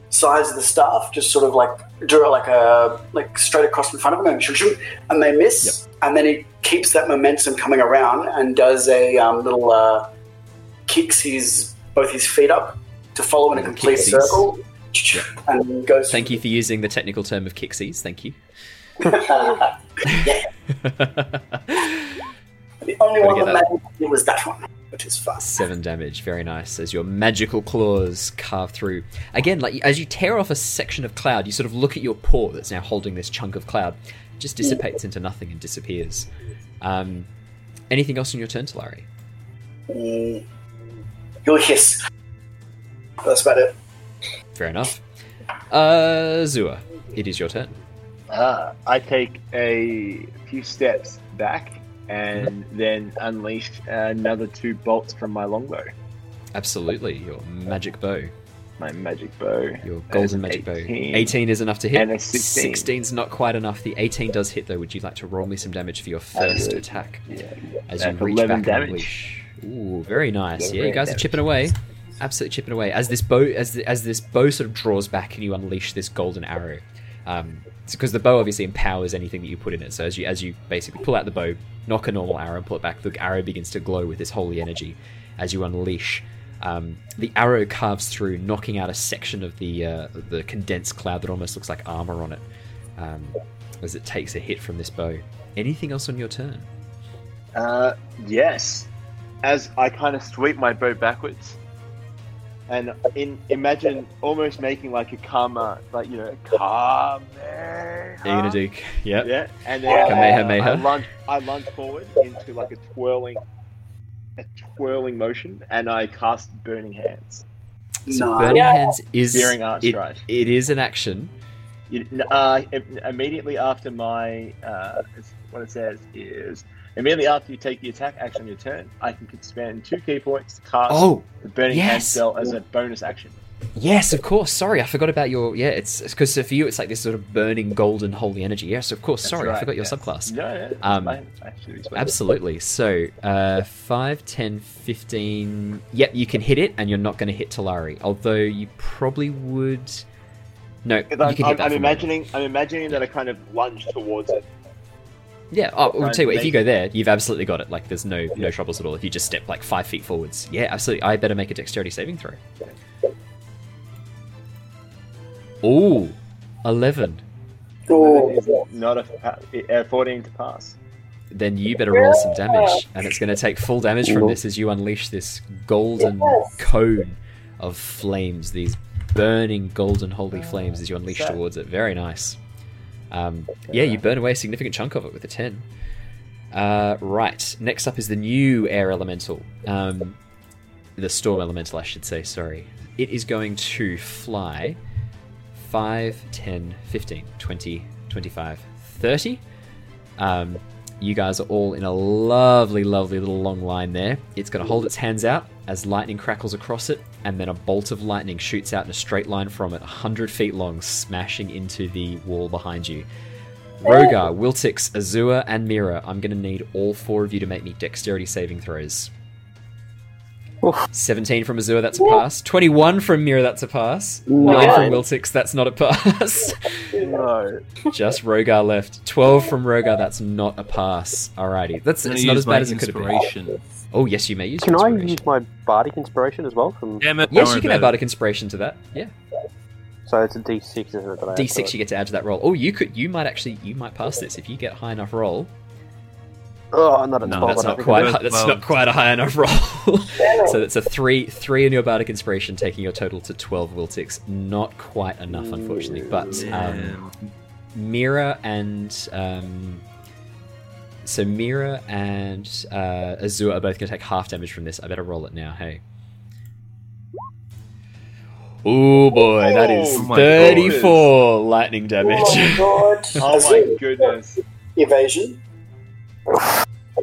sides of the staff, just sort of like do it like a like straight across in front of him, and, shoot, shoot, and they miss. And then he keeps that momentum coming around and does a um, little uh, kicks his both his feet up to follow in a complete circle, and goes. Thank you for using the technical term of kicksies. Thank you. The only one that that. was that one, which is fun. Seven damage, very nice. As your magical claws carve through. Again, like as you tear off a section of cloud, you sort of look at your paw that's now holding this chunk of cloud. It just dissipates into nothing and disappears. Um, anything else on your turn, Talari? Mm. You'll hiss. That's about it. Fair enough. Uh, Zua, it is your turn. Uh, I take a few steps back and then unleash another two bolts from my longbow, Absolutely, your magic bow, my magic bow. your golden magic bow. 18. 18 is enough to hit. And a 16. 16's not quite enough. The 18 does hit though. Would you like to roll me some damage for your first attack Yeah. as you reach 11 back and damage. unleash? Ooh, very nice. Yeah, you guys are chipping away. Absolutely chipping away. As this bow, as the, as this bow sort of draws back and you unleash this golden arrow, um, because the bow obviously empowers anything that you put in it. So as you as you basically pull out the bow, knock a normal arrow, and pull it back, the arrow begins to glow with this holy energy. As you unleash, um, the arrow carves through, knocking out a section of the uh, the condensed cloud that almost looks like armor on it, um, as it takes a hit from this bow. Anything else on your turn? Uh, yes. As I kind of sweep my bow backwards, and in imagine almost making like a karma, like you know, karma. Are you gonna do? Yep. Yeah, and then Kamehameha. I lunge, I lunge forward into like a twirling, a twirling motion, and I cast burning hands. So Nice. burning Yeah. hands is Searing arc it, strike. it is an action. You- Uh, immediately after my, uh, what it says is immediately after you take the attack action on your turn, I can spend two ki points to cast Oh, the burning hand yes. spell as a bonus action. Yes, of course. Sorry, I forgot about your. Yeah, it's because for you it's like this sort of burning golden holy energy. Yes, of course. That's Sorry, I right, forgot your subclass. No, no, Um, I, I. Absolutely. So, uh, 5, 10, 15. Yep, you can hit it, and you're not going to hit Talari. Although you probably would. No, you Because I'm, can hit I'm, that I'm imagining, I'm imagining that I kind of lunge towards it. Yeah, oh, we'll tell you what, if you go there, you've absolutely got it. Like, there's no no troubles at all. If you just step like five feet forwards. Yeah, absolutely. I better make a dexterity saving throw. Ooh, 11. Oh, not a pa- uh, 14 to pass. Then you better roll some damage. And it's going to take full damage from this as you unleash this golden Yes. cone of flames, these burning golden holy flames as you unleash Okay. towards it. Very nice. Um, yeah, you burn away a significant chunk of it with a 10. Uh, right, next up is the new air elemental. Um, the storm elemental, I should say, sorry. It is going to fly 5, 10, 15, 20, 25, 30. Um, you guys are all in a lovely, lovely little long line there. It's going to hold its hands out as lightning crackles across it, and then a bolt of lightning shoots out in a straight line from it, 100 feet long, smashing into the wall behind you. Rogar, Wiltix, Azure, and Mira, I'm going to need all four of you to make me dexterity saving throws. 17 from Azure, that's a pass. 21 from Mira, that's a pass. 9 from Wiltix, that's not a pass. No. Just Rogar left. 12 from Rogar, that's not a pass. Alrighty. That's it's not as bad as it could have been. Oh, yes, you may use Can I use my bardic inspiration as well? From Damn it! Yes, you can add about Bardic Inspiration to that. Yeah. so it's a D6, isn't it? That I have D6 you get to add to that roll. Oh, you could you might actually you might pass this if you get high enough roll. Oh, not a No, 12. that's don't quite it is. hi- that's Well- not quite a high enough roll. so that's a 3 3 in your Bardic Inspiration taking your total to 12 Wiltix. Not quite enough unfortunately, but um, Mira and um, so Mira and uh, Azure are both going to take half damage from this. I better roll it now. Hey. Oh boy, that is Oh my 34 lightning damage. Oh my god. Oh my goodness. Evasion.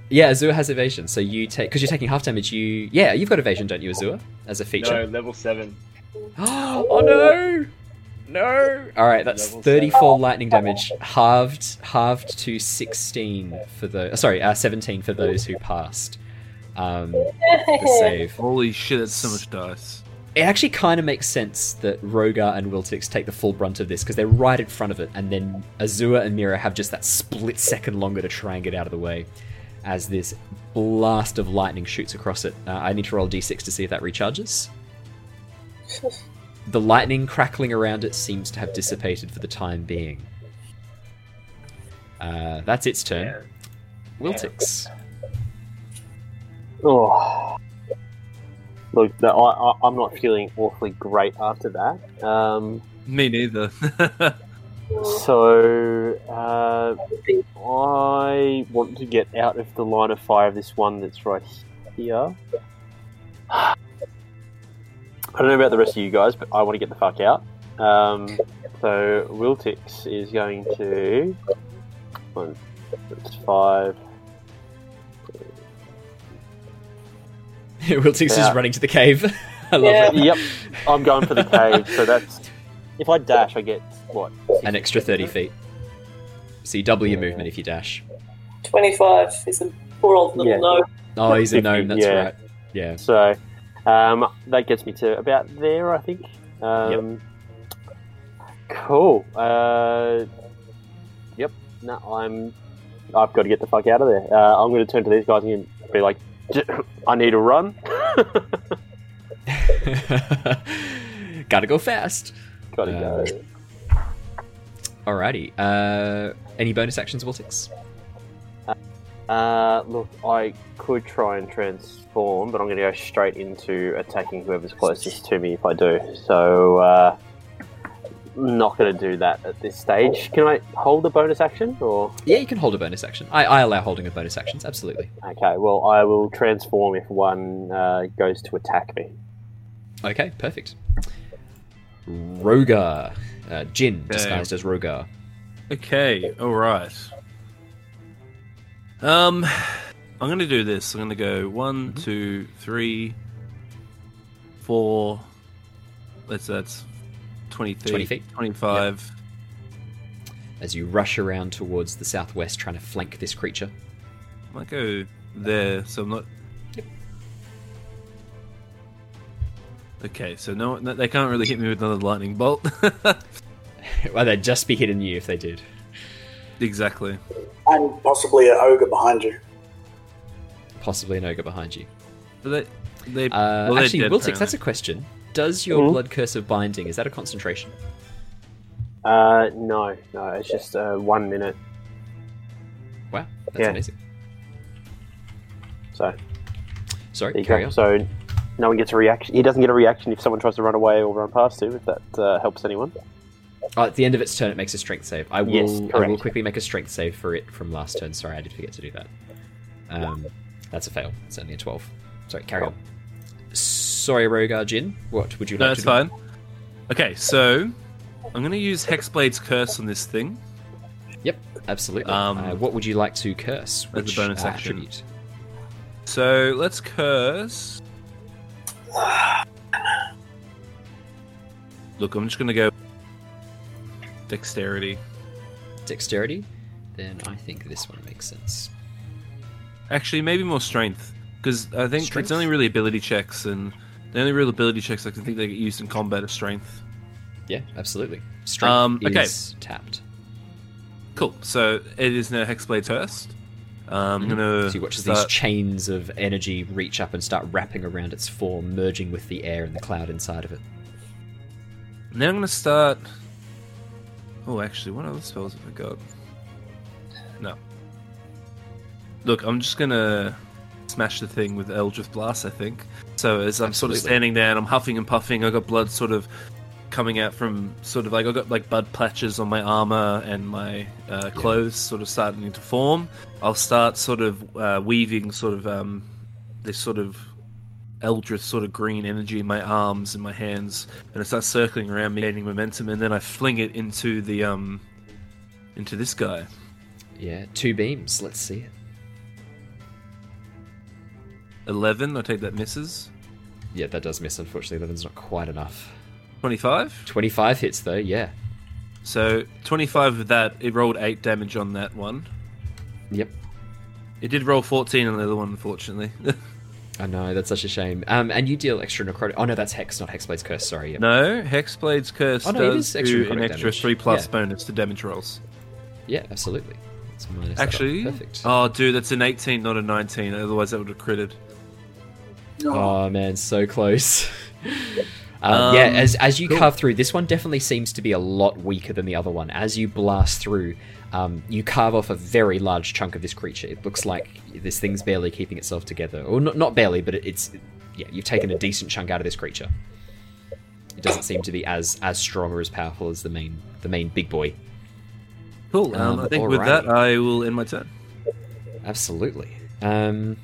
Yeah, Azure has evasion, so you take because you're taking half damage. You yeah, you've got evasion, don't you, Azure, as a feature? No, level 7. oh no, no! All right, that's Level 34 lightning damage, halved halved to 16 for the sorry, uh, 17 for those who passed. Um, the save. Holy shit! That's so much dice. It actually kind of makes sense that Rogar and Wiltix take the full brunt of this because they're right in front of it, and then Azure and Mira have just that split second longer to try and get out of the way as this blast of lightning shoots across it. Uh, I need to roll a d6 to see if that recharges. The lightning crackling around it seems to have dissipated for the time being. Uh, that's its turn. Wiltix. Oh. Look, I, I, I'm not feeling awfully great after that. Um, Me neither. so, uh, I want to get out of the line of fire of this one that's right here. I don't know about the rest of you guys, but I want to get the fuck out. Um, so Wiltix is going to. One, that's five. Wiltix is running to the cave. I love Yeah. it. Yep, I'm going for the cave. So that's if I dash, I get what? An extra 30 feet. So you double your movement if you dash. 25 is a poor old little Yeah. gnome. Oh, he's a gnome, that's yeah. right. Yeah. So um, that gets me to about there, I think. Um, Cool. Uh, yep. No, I'm. I've got to get the fuck out of there. Uh, I'm going to turn to these guys and be like, "J- "I need to run." Gotta go fast. got to Um, go. Alrighty. Uh, any bonus actions, Wiltix? Uh, look, I could try and transform, but I'm going to go straight into attacking whoever's closest to me if I do. So, uh, not going to do that at this stage. Can I hold a bonus action, or Yeah, you can hold a bonus action. I, I allow holding of bonus actions, absolutely. okay? Well, I will transform if one uh, goes to attack me. Okay, perfect. Rogar. Uh, Jin, Okay. disguised as Rogar. Okay, all right. Um, I'm gonna do this. I'm gonna go one, Mm-hmm. two, three, four. That's that's twenty feet. 20 feet. Twenty-five. As you rush around towards the southwest trying to flank this creature. I Might go there, so I'm not. Okay, so no, no, they can't really hit me with another lightning bolt. well, they'd just be hitting you if they did. exactly. And possibly an ogre behind you. Possibly an ogre behind you. But they, they, Uh, well, actually, dead, Wiltix, that's a question. Does your Mhm. blood curse of binding, is that a concentration? Uh, no, no, it's just uh, one minute. Wow, that's Yeah. amazing. So Sorry, carry on. So no one gets a reaction. He doesn't get a reaction if someone tries to run away or run past him. If that uh, helps anyone. Oh, at the end of its turn, it makes a strength save. I will. Yes, I will quickly make a strength save for it from last turn. Sorry, I did forget to do that. Um, that's a fail. It's only a twelve. Sorry, carry on. Sorry, Rogar Jin. What would you No, like that's to do? fine. Okay, so I'm gonna use Hexblade's curse on this thing. Yep, absolutely. Um, uh, what would you like to curse? as a Which bonus uh, action. attribute? So let's curse. Look, I'm just gonna go dexterity. Dexterity. Then I think this one makes sense. Actually, maybe more strength, because I think Strength? it's only really ability checks, and the only real ability checks I can think they get used in combat are strength. Yeah, absolutely. Strength Um, okay. is tapped. Cool. So it is now Hexblade's first. Um, I'm gonna. So you watch as these chains of energy reach up and start wrapping around its form, merging with the air and the cloud inside of it. Now I'm gonna start. Oh, actually, what other spells have I got? No. Look, I'm just gonna smash the thing with Eldritch Blast. I think. So as I'm sort of standing there and I'm huffing and puffing, I got blood sort of coming out from sort of like I got like blood patches on my armor and my uh, clothes, sort of starting to form. I'll start sort of uh, weaving sort of um, this sort of eldritch sort of green energy in my arms and my hands, and it starts circling around me, gaining momentum, and then I fling it into the um into this guy. Yeah, two beams. Let's see it. Eleven, I take that misses. Yeah, that does miss. Unfortunately, eleven's not quite enough. Twenty-five. Twenty-five hits though. Yeah. So twenty-five of that. It rolled eight damage on that one. Yep. It did roll fourteen on the other one, unfortunately. I know that's such a shame. Um, and you deal extra necrotic. Oh no, that's hex, not hexblade's curse. Sorry. Yep. no, Hexblade's curse Oh, no, does extra do an extra damage. three plus Yeah. bonus to damage rolls. Yeah, absolutely. Actually, perfect. oh dude, that's an eighteen, not a nineteen. Otherwise, that would have critted. Oh man, so close. Um, Um, yeah, as as you cool. carve through, this one definitely seems to be a lot weaker than the other one. As you blast through, um, you carve off a very large chunk of this creature. It looks like this thing's barely keeping itself together, or not, not barely, but it, it's yeah, you've taken a decent chunk out of this creature. It doesn't seem to be as as strong or as powerful as the main the main big boy. Cool. Um, Um, I think with that. I will end my turn. Absolutely. Um,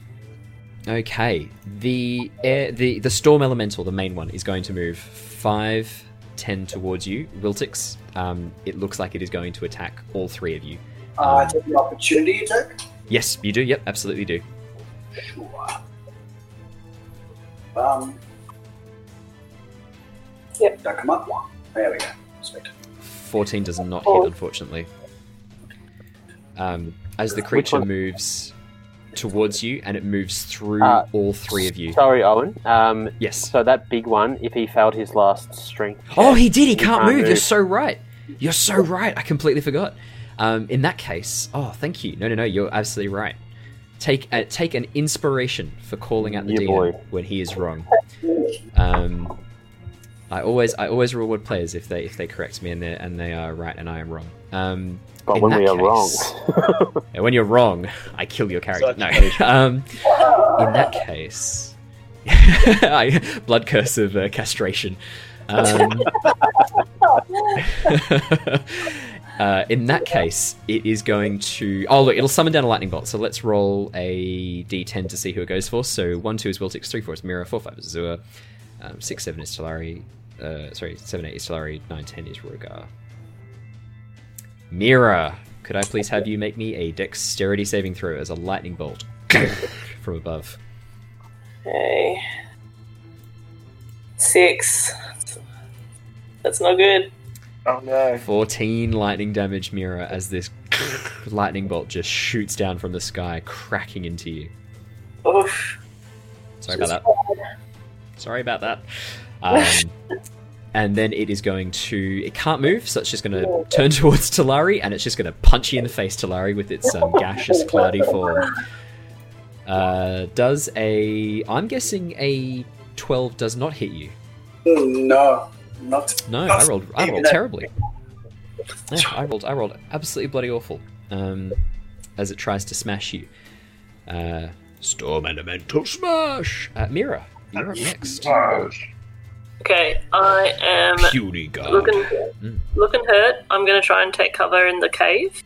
okay. The air, the the storm elemental, the main one, is going to move five, ten towards you. Wiltix, um, it looks like it is going to attack all three of you. Uh, Um, take the opportunity attack. Yes, you do. Yep, absolutely do. Sure. Um. Yep. Don't come up one. There we go. Sweet. 14 does not hit, unfortunately. Um, as the creature moves towards you and it moves through Uh, all three of you. Sorry, Owen. Um, Yes. so that big one, if he failed his last strength. Oh, he did. He can't, move. You're so right. You're so right. I completely forgot. Um, in that case, oh, thank you. No, no, no. You're absolutely right. Take uh, take an inspiration for calling out the Yeah, DM boy. when he is wrong. Um, I always I always reward players if they if they correct me and they and they are right and I am wrong. Um, But in when we are case- wrong. and when you're wrong, I kill your character. No. Um, in that case, I, blood curse of uh, castration. Um, uh, in that case, it is going to. Oh, look, it'll summon down a lightning bolt. So let's roll a d10 to see who it goes for. So 1 2 is Wiltix, 3 4 is Mira, 4 5 is Azure, um, 6 7 is Talari, uh, sorry, 7 8 is Talari, 9 10 is Rogar. Mira, could I please have you make me a dexterity saving throw as a lightning bolt from above? Okay. Six. That's not good. Oh no. 14 lightning damage, Mira, as this lightning bolt just shoots down from the sky, cracking into you. Oof. Sorry about that. Sorry about that. Um, and then it is going to. It can't move, so it's just going to turn towards Talari, and it's just going to punch you in the face, Talari, with its um, gaseous, cloudy form. Uh, does a. I'm guessing a 12 does not hit you. No, not. No, I rolled. I rolled terribly. Yeah, I rolled. I rolled absolutely bloody awful. Um, as it tries to smash you. Uh, Storm Elemental Smash. Uh, Mira, you're up next. Okay, I am Puny guard. looking Mm. looking hurt. I'm going to try and take cover in the cave.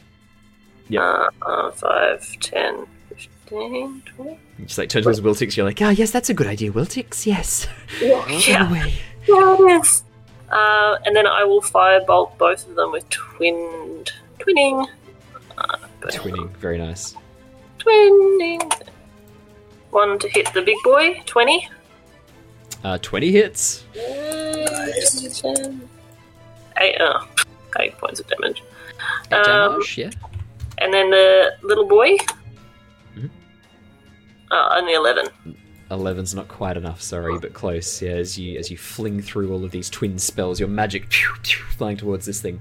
Yeah, Uh, uh, 5, 10, 15, 20. You just like turn towards Wiltix. You're like, ah, yes, that's a good idea, Wiltix. Yes. Yeah, away. yeah, it is. Uh, and then I will firebolt both of them with twinned twinning. Uh, Twinning, very nice. Twinning. One to hit the big boy, 20. Uh, Twenty hits. Eight, uh, eight points of damage. Eight Um, damage. Yeah. And then the little boy. Mhm. Uh, only 11. Eleven's not quite enough, sorry, but close. Yeah, as you as you fling through all of these twin spells, your magic pew, pew, flying towards this thing,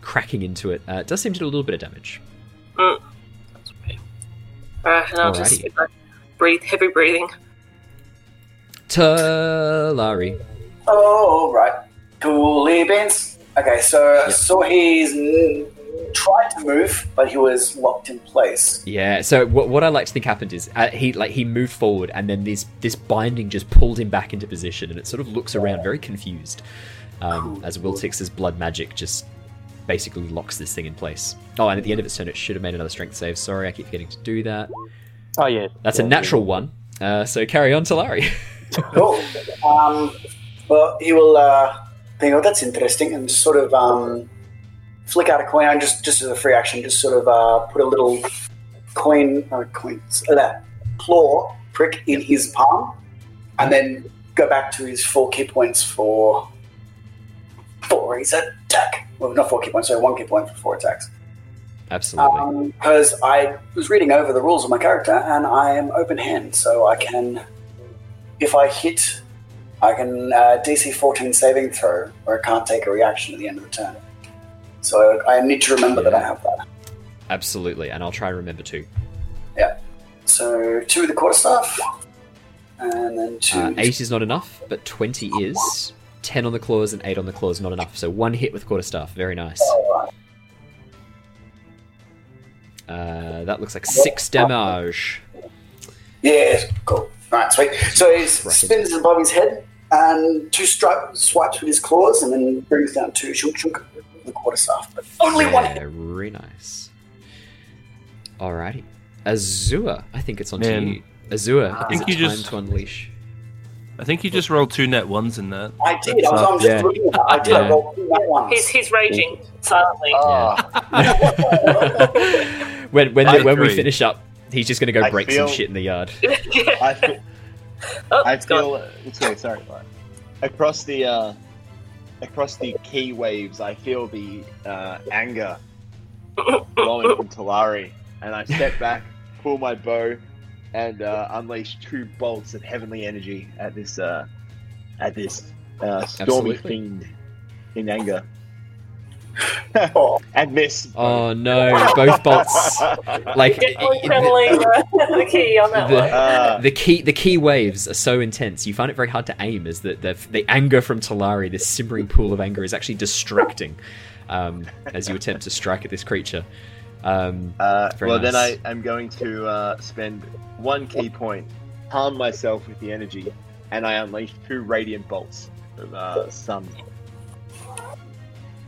cracking into it. Uh, it does seem to do a little bit of damage. Mm. That's okay. Alright, and I'll just Alrighty. back, breathe, heavy breathing. Talari. Oh, right. Cool beans. Okay, so Yep. so he's tried to move, but he was locked in place. Yeah. So what, what I like to think happened is uh, he like he moved forward, and then this this binding just pulled him back into position, and it sort of looks around very confused um, as Wiltix's blood magic just basically locks this thing in place. Oh, and at the end of its turn, it should have made another strength save. Sorry, I keep forgetting to do that. oh, yeah. That's a Yeah, natural one. Uh, so carry on, Talari. Cool. Um, well, he will uh, think, oh, that's interesting, and sort of um, flick out a coin, and just just as a free action, just sort of uh, put a little coin, uh, coin, uh, claw prick in his palm, and then go back to his four ki points for for his attack. Well, not four ki points, sorry, one ki point for four attacks. Absolutely. Because I was reading over the rules of my character, and I am open hand, so I can, if I hit, I can uh, DC 14 saving throw, or I can't take a reaction at the end of the turn. So I need to remember that I have that. Absolutely. And I'll try and remember too. Yeah. So two of the quarterstaff, and then two. Uh, eight is not enough, but twenty is. Ten on the claws and eight on the claws not enough. So one hit with quarterstaff. Very nice. Uh, that looks like six damage. Yeah, cool. Alright, sweet. So he spins above his head, and two stri- swipes with his claws, and then brings down two shunk shunk with the quarterstaff. But only one hit. Yeah, very nice. Alrighty. Azure, I think it's on Man. to you. Azure, I think you just- to unleash? I think you just rolled two net ones in that. I did. I was, I'm just Yeah. looking at that. I did. Yeah. I rolled that one. He's he's raging silently. when when, I when we finish up, he's just going to go I break feel- some shit in the yard. I feel, Oh, I it's gone. feel it's okay, sorry. Lauren. Across the uh, across the ki waves, I feel the uh, anger flowing from Talari, and I step back, pull my bow, and uh, unleash two bolts of heavenly energy at this uh, at this uh, stormy Absolutely. fiend in anger. And miss. Oh no! Both bolts. Like Definitely i- i- channeling the, the ki on that the, one. Uh, the ki the ki waves are so intense you find it very hard to aim Is that the, the anger from Talari this simmering pool of anger is actually distracting um, as you attempt to strike at this creature um, Uh, Very well, then I am going to uh, spend one ki point, harm myself with the energy, and I unleash two radiant bolts of uh, sun.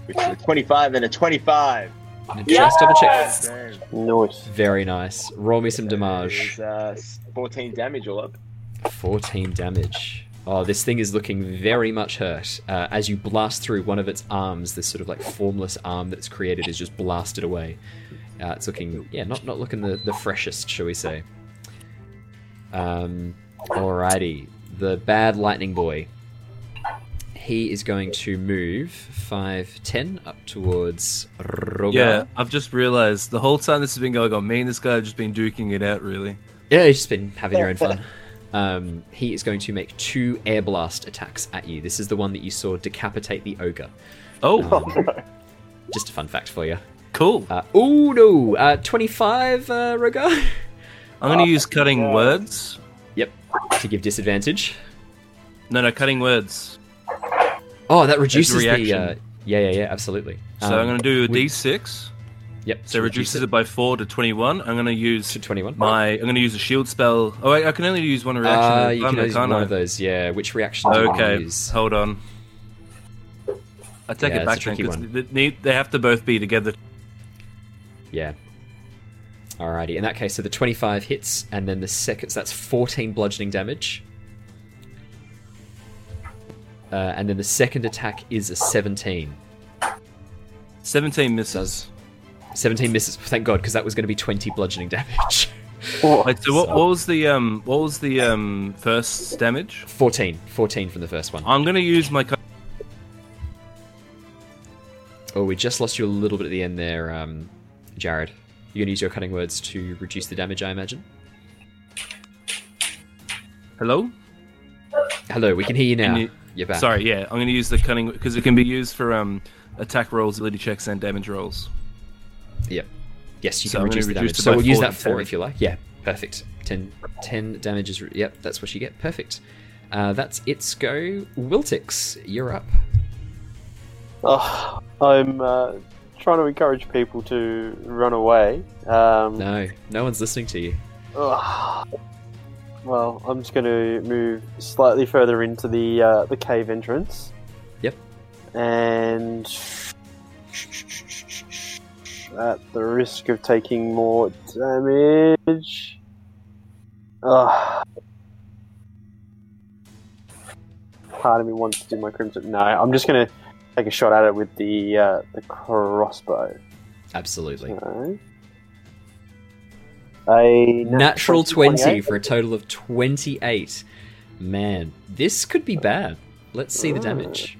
Which is a 25 and a 25. just double check. Yes! Nice. very nice. Roll me some damage. is, uh, 14 damage all up. 14 damage. Oh this thing is looking very much hurt. Uh, as you blast through one of its arms this sort of like formless arm that's created is just blasted away. Uh, it's looking yeah not not looking the, the freshest shall we say. Um alrighty. The bad lightning boy he is going to move 5 10 up towards Rogar. Yeah, I've just realized the whole time this has been going on, me and this guy have just been duking it out, really. Yeah, you've just been having your own fun. Um, he is going to make two air blast attacks at you. This is the one that you saw decapitate the ogre. Oh, Um, just a fun fact for you. cool. Uh, oh no, uh, twenty-five, uh, Rogar. I'm going to use cutting yeah. words. Yep, to give disadvantage. No, no, cutting words. Oh, that reduces the. Uh, yeah, yeah, yeah, absolutely. So Um, I'm going to do a we- d6. Yep, So to it reduces it by four to 21. I'm going to use to twenty-one. my. I'm going to use a shield spell. Oh, wait, I can only use one reaction. Uh, you can use one I? of those. Yeah, which reaction do you Okay, hold on. I take Yeah, it back one. they, they have to both be together. Yeah. Alrighty. In that case, so the 25 hits, and then the second, so that's 14 bludgeoning damage. Uh, and then the second attack is a 17. 17 misses. 17 misses. Thank God, because that was going to be 20 bludgeoning damage. Wait, so what, what was the um what was the um first damage? 14. 14 from the first one. I'm gonna use my Oh, we just lost you a little bit at the end there, um, Jared. You're going to use your cutting words to reduce the damage, I imagine? hello. Hello, we can hear you now. Can you- You're back. Sorry, yeah, I'm gonna use the cunning because it can be used for um attack rolls, ability checks, and damage rolls. Yep. Yes, you So can I'm reduce the reduce damage. So we'll use that to 4 10. if you like. Yeah, perfect. 10, 10 damage is. Re- yep, that's what you get. Perfect. Uh, that's its go. Wiltix, you're up. Oh, I'm uh, trying to encourage people to run away. Um, No, no one's listening to you. ugh. Well, I'm just going to move slightly further into the uh, the cave entrance. Yep. And at the risk of taking more damage. Ugh. Part of me wants to do my crimson. No, I'm just going to take a shot at it with the uh, the crossbow. Absolutely. So, a Natural 20 28. for a total of 28. Man, this could be bad. Let's see the damage.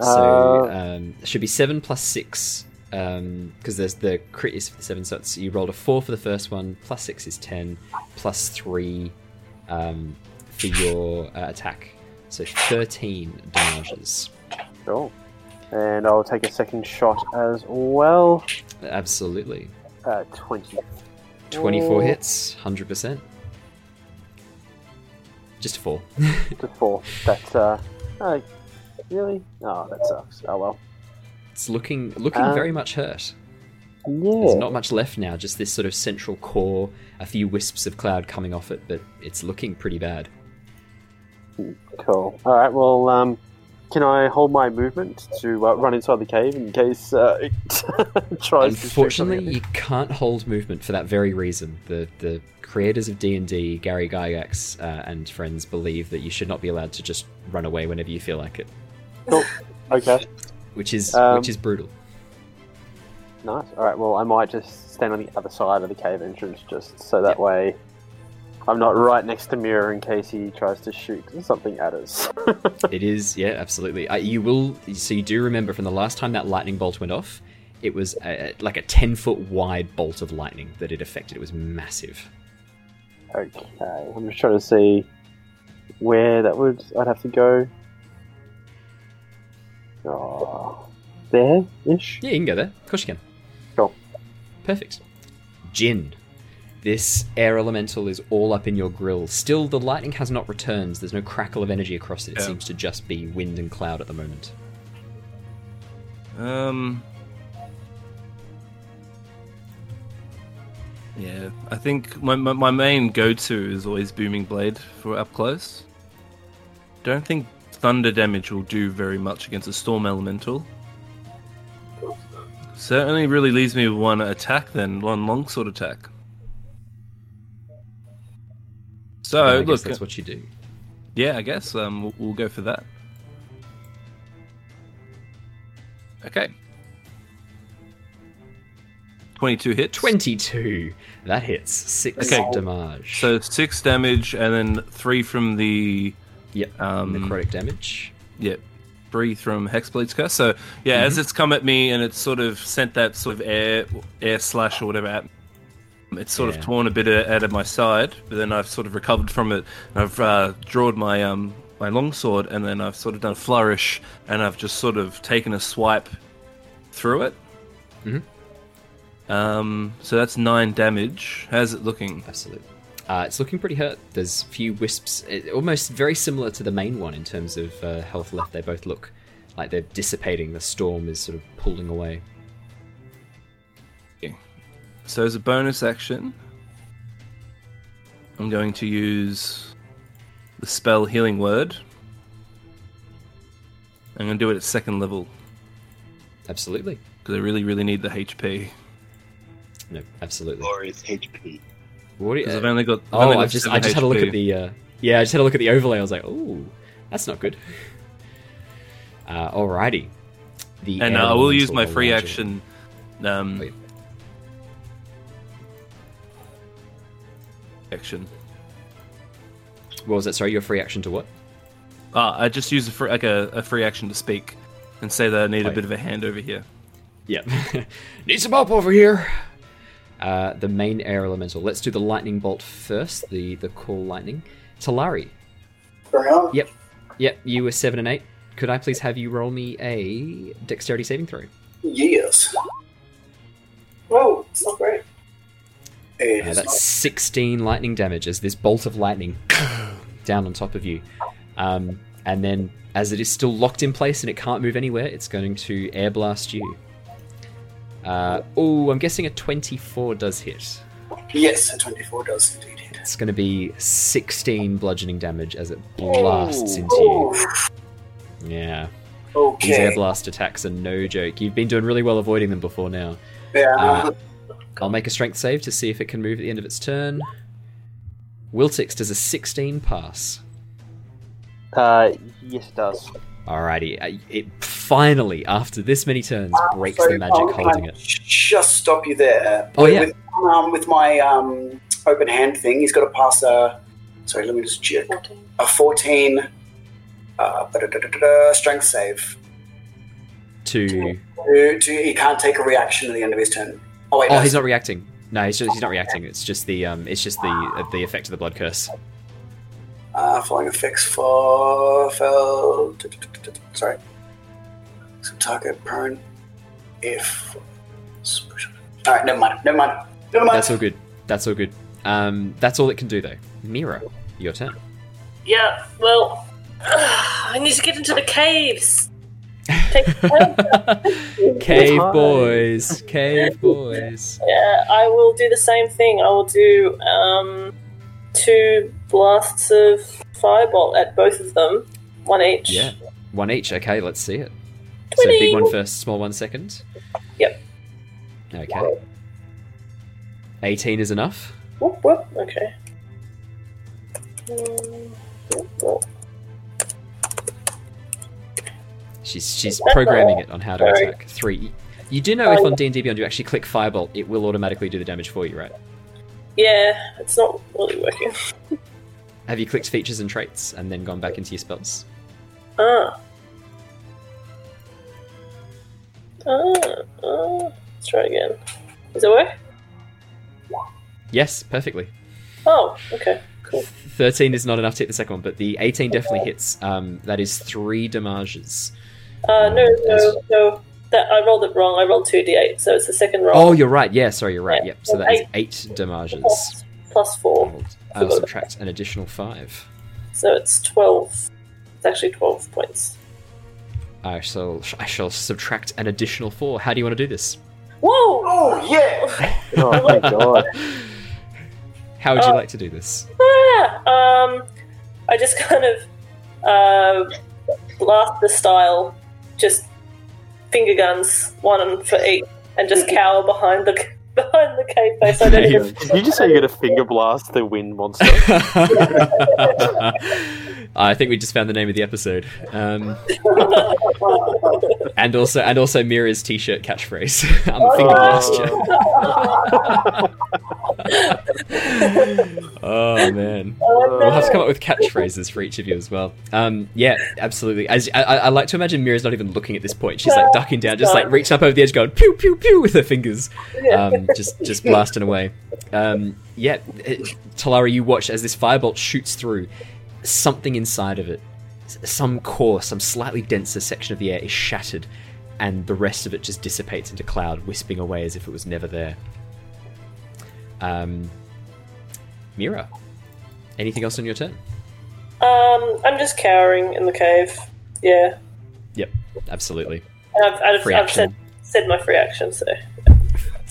So, um, should be 7 plus 6. Because there's the crit is for the 7, so you rolled a 4 for the first one, plus 6 is 10, plus 3 um, for your uh, attack. So 13 damages. Cool. And I'll take a second shot as well. Absolutely. Uh, 20. 24 Oh. hits, 100%. Just a 4. to 4. That's, uh, uh, really? Oh, that sucks. Oh well. It's looking looking Um, very much hurt. Yeah. There's not much left now, just this sort of central core, a few wisps of cloud coming off it, but it's looking pretty bad. Cool. Alright, well, um, can I hold my movement to uh, run inside the cave in case uh, it tries to Unfortunately, you can't hold movement for that very reason. The the creators of D and D, Gary Gygax uh, and friends, believe that you should not be allowed to just run away whenever you feel like it, me? Okay, which is Um, which is brutal. nice. All right. Well, I might just stand on the other side of the cave entrance, just so that way I'm not right next to Mira in case he tries to shoot something at us. It is, yeah, absolutely. Uh, you will. So you do remember from the last time that lightning bolt went off, it was a, like a ten foot wide bolt of lightning that it affected. It was massive. okay, I'm just trying to see where that would I'd have to go. Oh, there ish. Yeah, you can go there. Of course you can. Cool. Perfect. Jin. This air elemental is all up in your grill. Still, the lightning has not returned. There's no crackle of energy across it. It Yeah. seems to just be wind and cloud at the moment. Um. Yeah, I think my, my, my main go to is always Booming Blade for up close. Don't think thunder damage will do very much against a storm elemental. Certainly really leaves me with one attack then, one longsword attack. So, And I guess look, that's what you do. yeah, I guess um, we'll, we'll go for that. Okay. 22 hits. 22. That hits. Six Okay. damage. So six damage, and then three from the yep. um, necrotic damage. yeah, three from Hexblade's curse. So yeah, as it's come at me and it's sort of sent that sort of air air slash or whatever at it's sort Yeah. of torn a bit out of my side, but then I've sort of recovered from it. I've uh, drawn my um my longsword, and then I've sort of done a flourish, and I've just sort of taken a swipe through it. Mhm. Um, so that's nine damage. How's it looking? Absolutely. Uh, it's looking pretty hurt. There's a few wisps, almost very similar to the main one in terms of uh, health left. They both look like they're dissipating. The storm is sort of pulling away. So as a bonus action, I'm going to use the spell Healing Word. I'm going to do it at second level Absolutely. because I really, really need the HP. No, absolutely. Glorious HP. What do you, Because I've only got. I've oh, only I got just I seven just had a look HP. at the uh, yeah, I just had a look at the overlay. I was like, oh, that's not good. Uh, alrighty. The And uh, I will use my the free larger action. Um, Wait. Action. What was that? Sorry, your free action to what? Ah, I just use a free, like a, a free action to speak and say that I need a Wait. bit of a hand over here. Yep. Need some help over here. Uh, the main air elemental. Let's do the lightning bolt first. The the call lightning. Talari. Bring on. Yep. Yep. You were seven and eight. Could I please have you roll me a dexterity saving throw? Yes. Oh, it's not great. Uh, that's 16 lightning damage as this bolt of lightning down on top of you. Um, and then, as it is still locked in place and it can't move anywhere, it's going to air blast you. Uh, oh, I'm guessing a 24 does hit. Yes, a 24 does indeed hit. It's going to be 16 bludgeoning damage as it blasts Ooh. into you. Yeah. These air blast attacks are no joke. You've been doing really well avoiding them before now. Yeah. Uh, I'll make a strength save to see if it can move at the end of its turn. Wiltix does a 16 pass. Uh, yes, it does. Alrighty, uh, it finally, after this many turns, breaks Sorry, the magic can holding I it. Just stop you there. Oh, yeah. With, um, with my um, open hand thing, he's got to pass a. Sorry, let me just check. 14. A 14 uh, strength save. To To, to, he can't take a reaction at the end of his turn. Oh, wait, oh, no, he's not reacting. No, he's, just, he's not reacting. It's just the um, it's just the uh, the effect of the blood curse. Uh, flying effects for. for sorry. So target prone. If. Alright, never mind. Never mind. Never mind. That's all good. That's all good. Um, that's all it can do though. Mira, your turn. Yeah, well, I need to get into the caves. Take Cave boys, cave boys. Yeah, I will do the same thing. I will do um, two blasts of firebolt at both of them, one each. Yeah, One each. Okay, let's see it. So big one first, small one second. Yep. Okay. 18 is enough. Whoop, whoop. Okay. Mm, whoop, whoop. She's she's programming it on how to Sorry. attack. Three. You do know if on D and D Beyond you actually click Firebolt, it will automatically do the damage for you, right? Yeah, it's not really working. Have you clicked features and traits and then gone back into your spells? Ah. Ah, ah. Let's try again. Does it work? Yes, perfectly. Oh, okay. Cool. 13 is not enough to hit the second one, but the 18 definitely hits. Um, that is three damages. Uh, no, no, no. That I rolled it wrong. I rolled two d8, so it's the second roll. Oh, you're right. Yeah, sorry, you're right. Yeah. Yep. So that is Eight. eight damages. plus, plus four, I'll, I'll subtract an additional five. so it's twelve. It's actually twelve points. I shall I shall subtract an additional four. How do you want to do this? Whoa! Oh yeah! Oh my god. How would you Uh, like to do this? Ah, um, I just kind of uh, blast the style, just finger guns, one for each, and just cower behind the behind the cave face. I don't even. Did you just say you're gonna finger blast the wind monster? I think we just found the name of the episode. Um, and also, and also Mira's t-shirt catchphrase. I'm a finger blast you. oh man, we'll have to come up with catchphrases for each of you as well. Um, yeah, absolutely. As I, I, I like to imagine Mira's not even looking at this point. She's like ducking down, just like reaching up over the edge, going pew pew pew with her fingers, um, just just blasting away. Um, yeah, it, Talari, you watch as this firebolt shoots through. Something inside of it, some core, some slightly denser section of the air is shattered, and the rest of it just dissipates into cloud, wisping away as if it was never there. Um, Mira, anything else on your turn? Um, I'm just cowering in the cave. Yeah, Yep, absolutely. and I've, I've, I've said, said my free action. So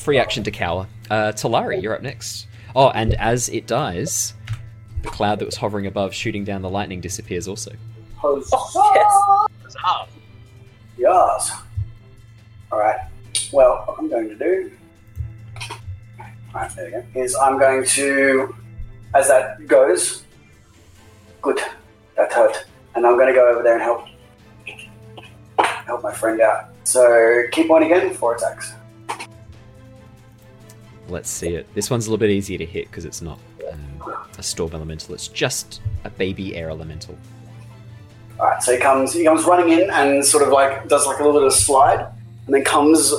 Free action to cower. Uh, Talari, you're up next. Oh, and as it dies, the cloud that was hovering above, shooting down the lightning, disappears also. oh yes. Yes. Alright. Well, what I'm going to do. Alright, there we go. Is I'm going to. As that goes. Good. That hurt. And I'm going to go over there and help. Help my friend out. So keep one again, four attacks. Let's see it. This one's a little bit easier to hit because it's not um, a storm elemental. It's just a baby air elemental. Alright, so he comes he comes running in and sort of like does like a little bit of slide and then comes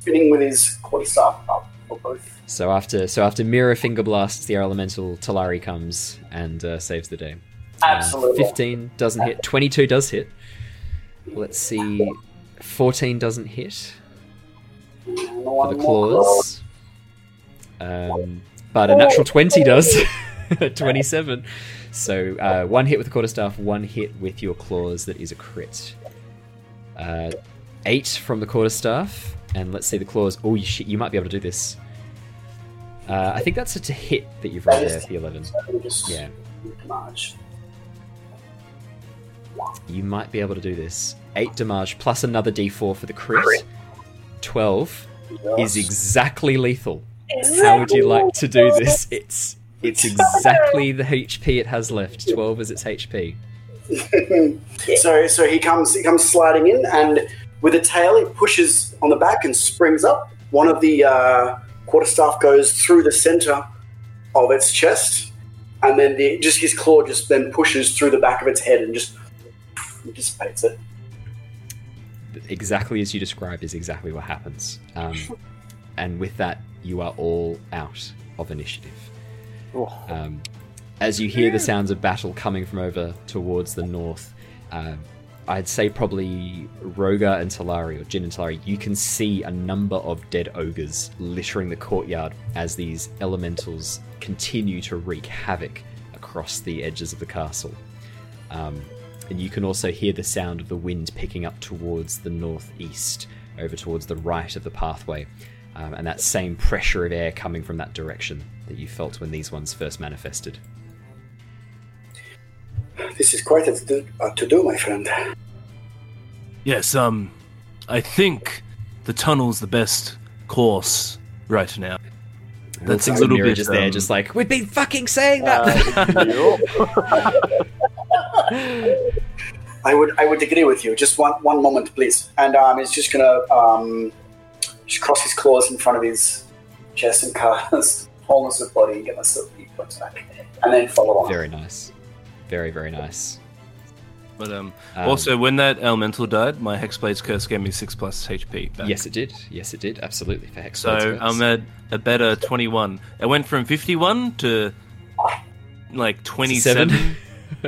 spinning with his quarterstaff up for both. So after so after Mira finger blasts the air elemental, Talari comes and uh, saves the day. Uh, Absolutely. 15 doesn't hit. 22 does hit. Let's see. 14 doesn't hit for the claws. Um, but a natural 20 does. 27. So uh, one hit with the quarterstaff, one hit with your claws. That is a crit. Uh, eight from the quarterstaff, and let's see the claws. Oh shit! You might be able to do this. Uh, I think that's a to hit that you've rolled there for the 11. Let me just Yeah, you might be able to do this. Eight damage plus another d4 for the crit. 12 is exactly lethal. How would you like to do this? It's it's exactly the HP it has left. 12 is its HP. So so he comes he comes sliding in and with a tail he pushes on the back and springs up. One of the uh, quarterstaff goes through the center of its chest, and then the, just his claw just then pushes through the back of its head and just dissipates it. Exactly as you described is exactly what happens. Um, and with that, you are all out of initiative. Um, as you hear the sounds of battle coming from over towards the north, uh, I'd say probably Rogar and Talari, or Jin and Talari, you can see a number of dead ogres littering the courtyard as these elementals continue to wreak havoc across the edges of the castle. Um, and you can also hear the sound of the wind picking up towards the northeast, over towards the right of the pathway, um, and that same pressure of air coming from that direction that you felt when these ones first manifested. This is quite a to, uh, to do, my friend. Yes, um, I think the tunnel's the best course right now. That's a little bit just there, um, just like we've been fucking saying that. I would I would agree with you. Just one one moment, please. And um, he's just gonna um, just cross his claws in front of his chest and cast wholeness of body and get myself feet points back, and then follow on. very nice, very very nice. But um, Um, also when that elemental died, my hexblade's curse gave me six plus HP. Back. Yes, it did. Yes, it did. Absolutely for Hex. So Blades I'm at a better 21. It went from 51 to like 27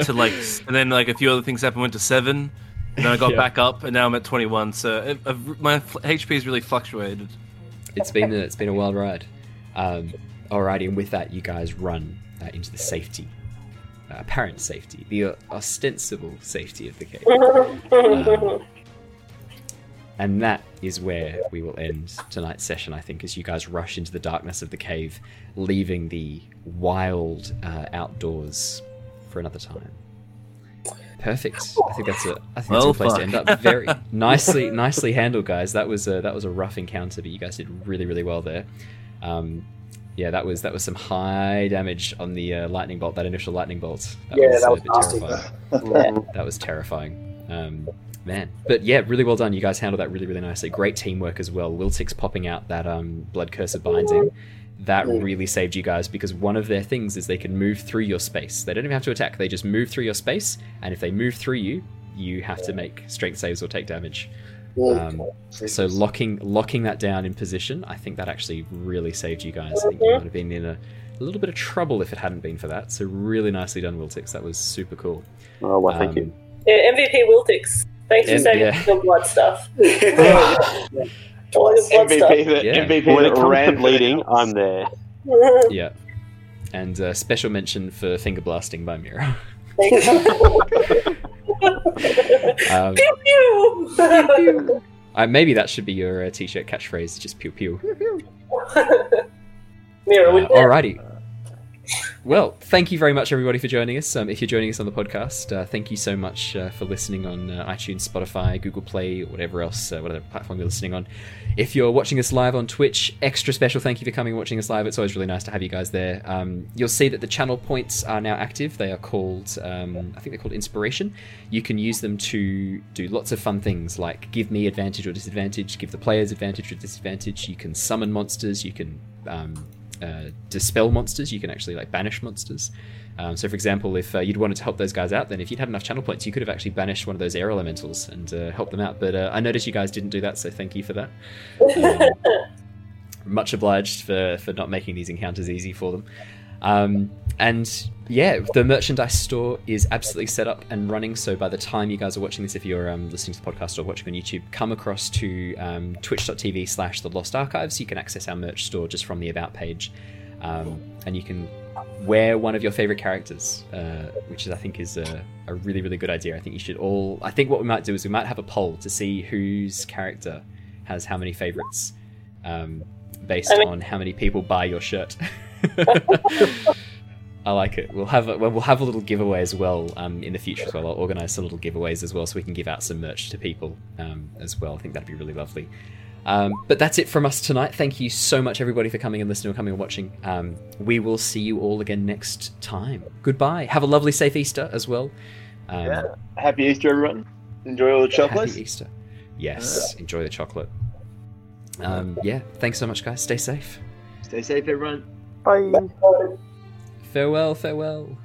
to like, and then like a few other things happened. Went to seven, and then I got Yeah. back up, and now I'm at 21. So it, I've, my HP has really fluctuated. it's been a, it's been a wild ride. Um, alrighty, and with that, you guys run uh, into the safety, uh, apparent safety, the uh, ostensible safety of the cave. Um, and that is where we will end tonight's session, I think, as you guys rush into the darkness of the cave, leaving the wild uh, outdoors for another time. Perfect. I think that's a. I think Well, that's a good place to end up. Very nicely, nicely handled, guys. That was a that was a rough encounter, but you guys did really, really well there. Um, yeah, that was that was some high damage on the uh, lightning bolt. That initial lightning bolt. That Yeah, was, that a was bit nasty. terrifying. That was terrifying. Um, man. But yeah, really well done. You guys handled that really, really nicely. Great teamwork as well. Wiltix popping out that um, blood curse of binding. That really saved you guys because one of their things is they can move through your space. They don't even have to attack, they just move through your space, and if they move through you, you have to make strength saves or take damage. Um, so locking locking that down in position, I think that actually really saved you guys. I think you might have been in a, a little bit of trouble if it hadn't been for that. So really nicely done, Wiltix. That was super cool. Oh, well, thank Um, you. Yeah, MVP Wiltix. Thanks for M- saving yeah. the blood stuff. All MVP that Yeah. MVP When it that comes ran to for bleeding. I'm there. Yeah. And uh, special mention for finger blasting by Mira. um, pew pew. uh, maybe that should be your uh, t-shirt catchphrase, just pew pew. Mira, Uh, with that. alrighty. Well, thank you very much, everybody, for joining us. Um, if you're joining us on the podcast, uh, thank you so much uh, for listening on uh, iTunes, Spotify, Google Play, whatever else, uh, whatever platform you're listening on. If you're watching us live on Twitch, extra special thank you for coming and watching us live. It's always really nice to have you guys there. Um, you'll see that the channel points are now active. They are called, um, I think they're called Inspiration. You can use them to do lots of fun things like give me advantage or disadvantage, give the players advantage or disadvantage. You can summon monsters. You can um, uh, dispel monsters. You can actually like banish monsters. Um, so, for example, if uh, you'd wanted to help those guys out, then if you'd had enough channel points, you could have actually banished one of those air elementals and uh, helped them out. But uh, I noticed you guys didn't do that, so thank you for that. Um, much obliged for for not making these encounters easy for them. Um, and yeah, the merchandise store is absolutely set up and running. So by the time you guys are watching this, if you're um, listening to the podcast or watching on YouTube, come across to um, twitch.tv slash the lost archives. You can access our merch store just from the about page. Um, and you can wear one of your favorite characters, uh, which is, I think is a, a really, really good idea. I think you should all. I think what we might do is we might have a poll to see whose character has how many favorites, um, based I mean- on how many people buy your shirt. I like it. We'll have a, well, have a little giveaway as well um, in the future as well. I'll organise some little giveaways as well, so we can give out some merch to people um, as well. I think that'd be really lovely. Um, but that's it from us tonight. Thank you so much, everybody, for coming and listening or coming and watching. Um, we will see you all again next time. Goodbye. Have a lovely, safe Easter as well. Um, Yeah. Happy Easter, everyone. Enjoy all the chocolate. Happy Easter. Yes. Enjoy the chocolate. Um, yeah. Thanks so much, guys. Stay safe. Stay safe, everyone. Bye. Farewell. Farewell.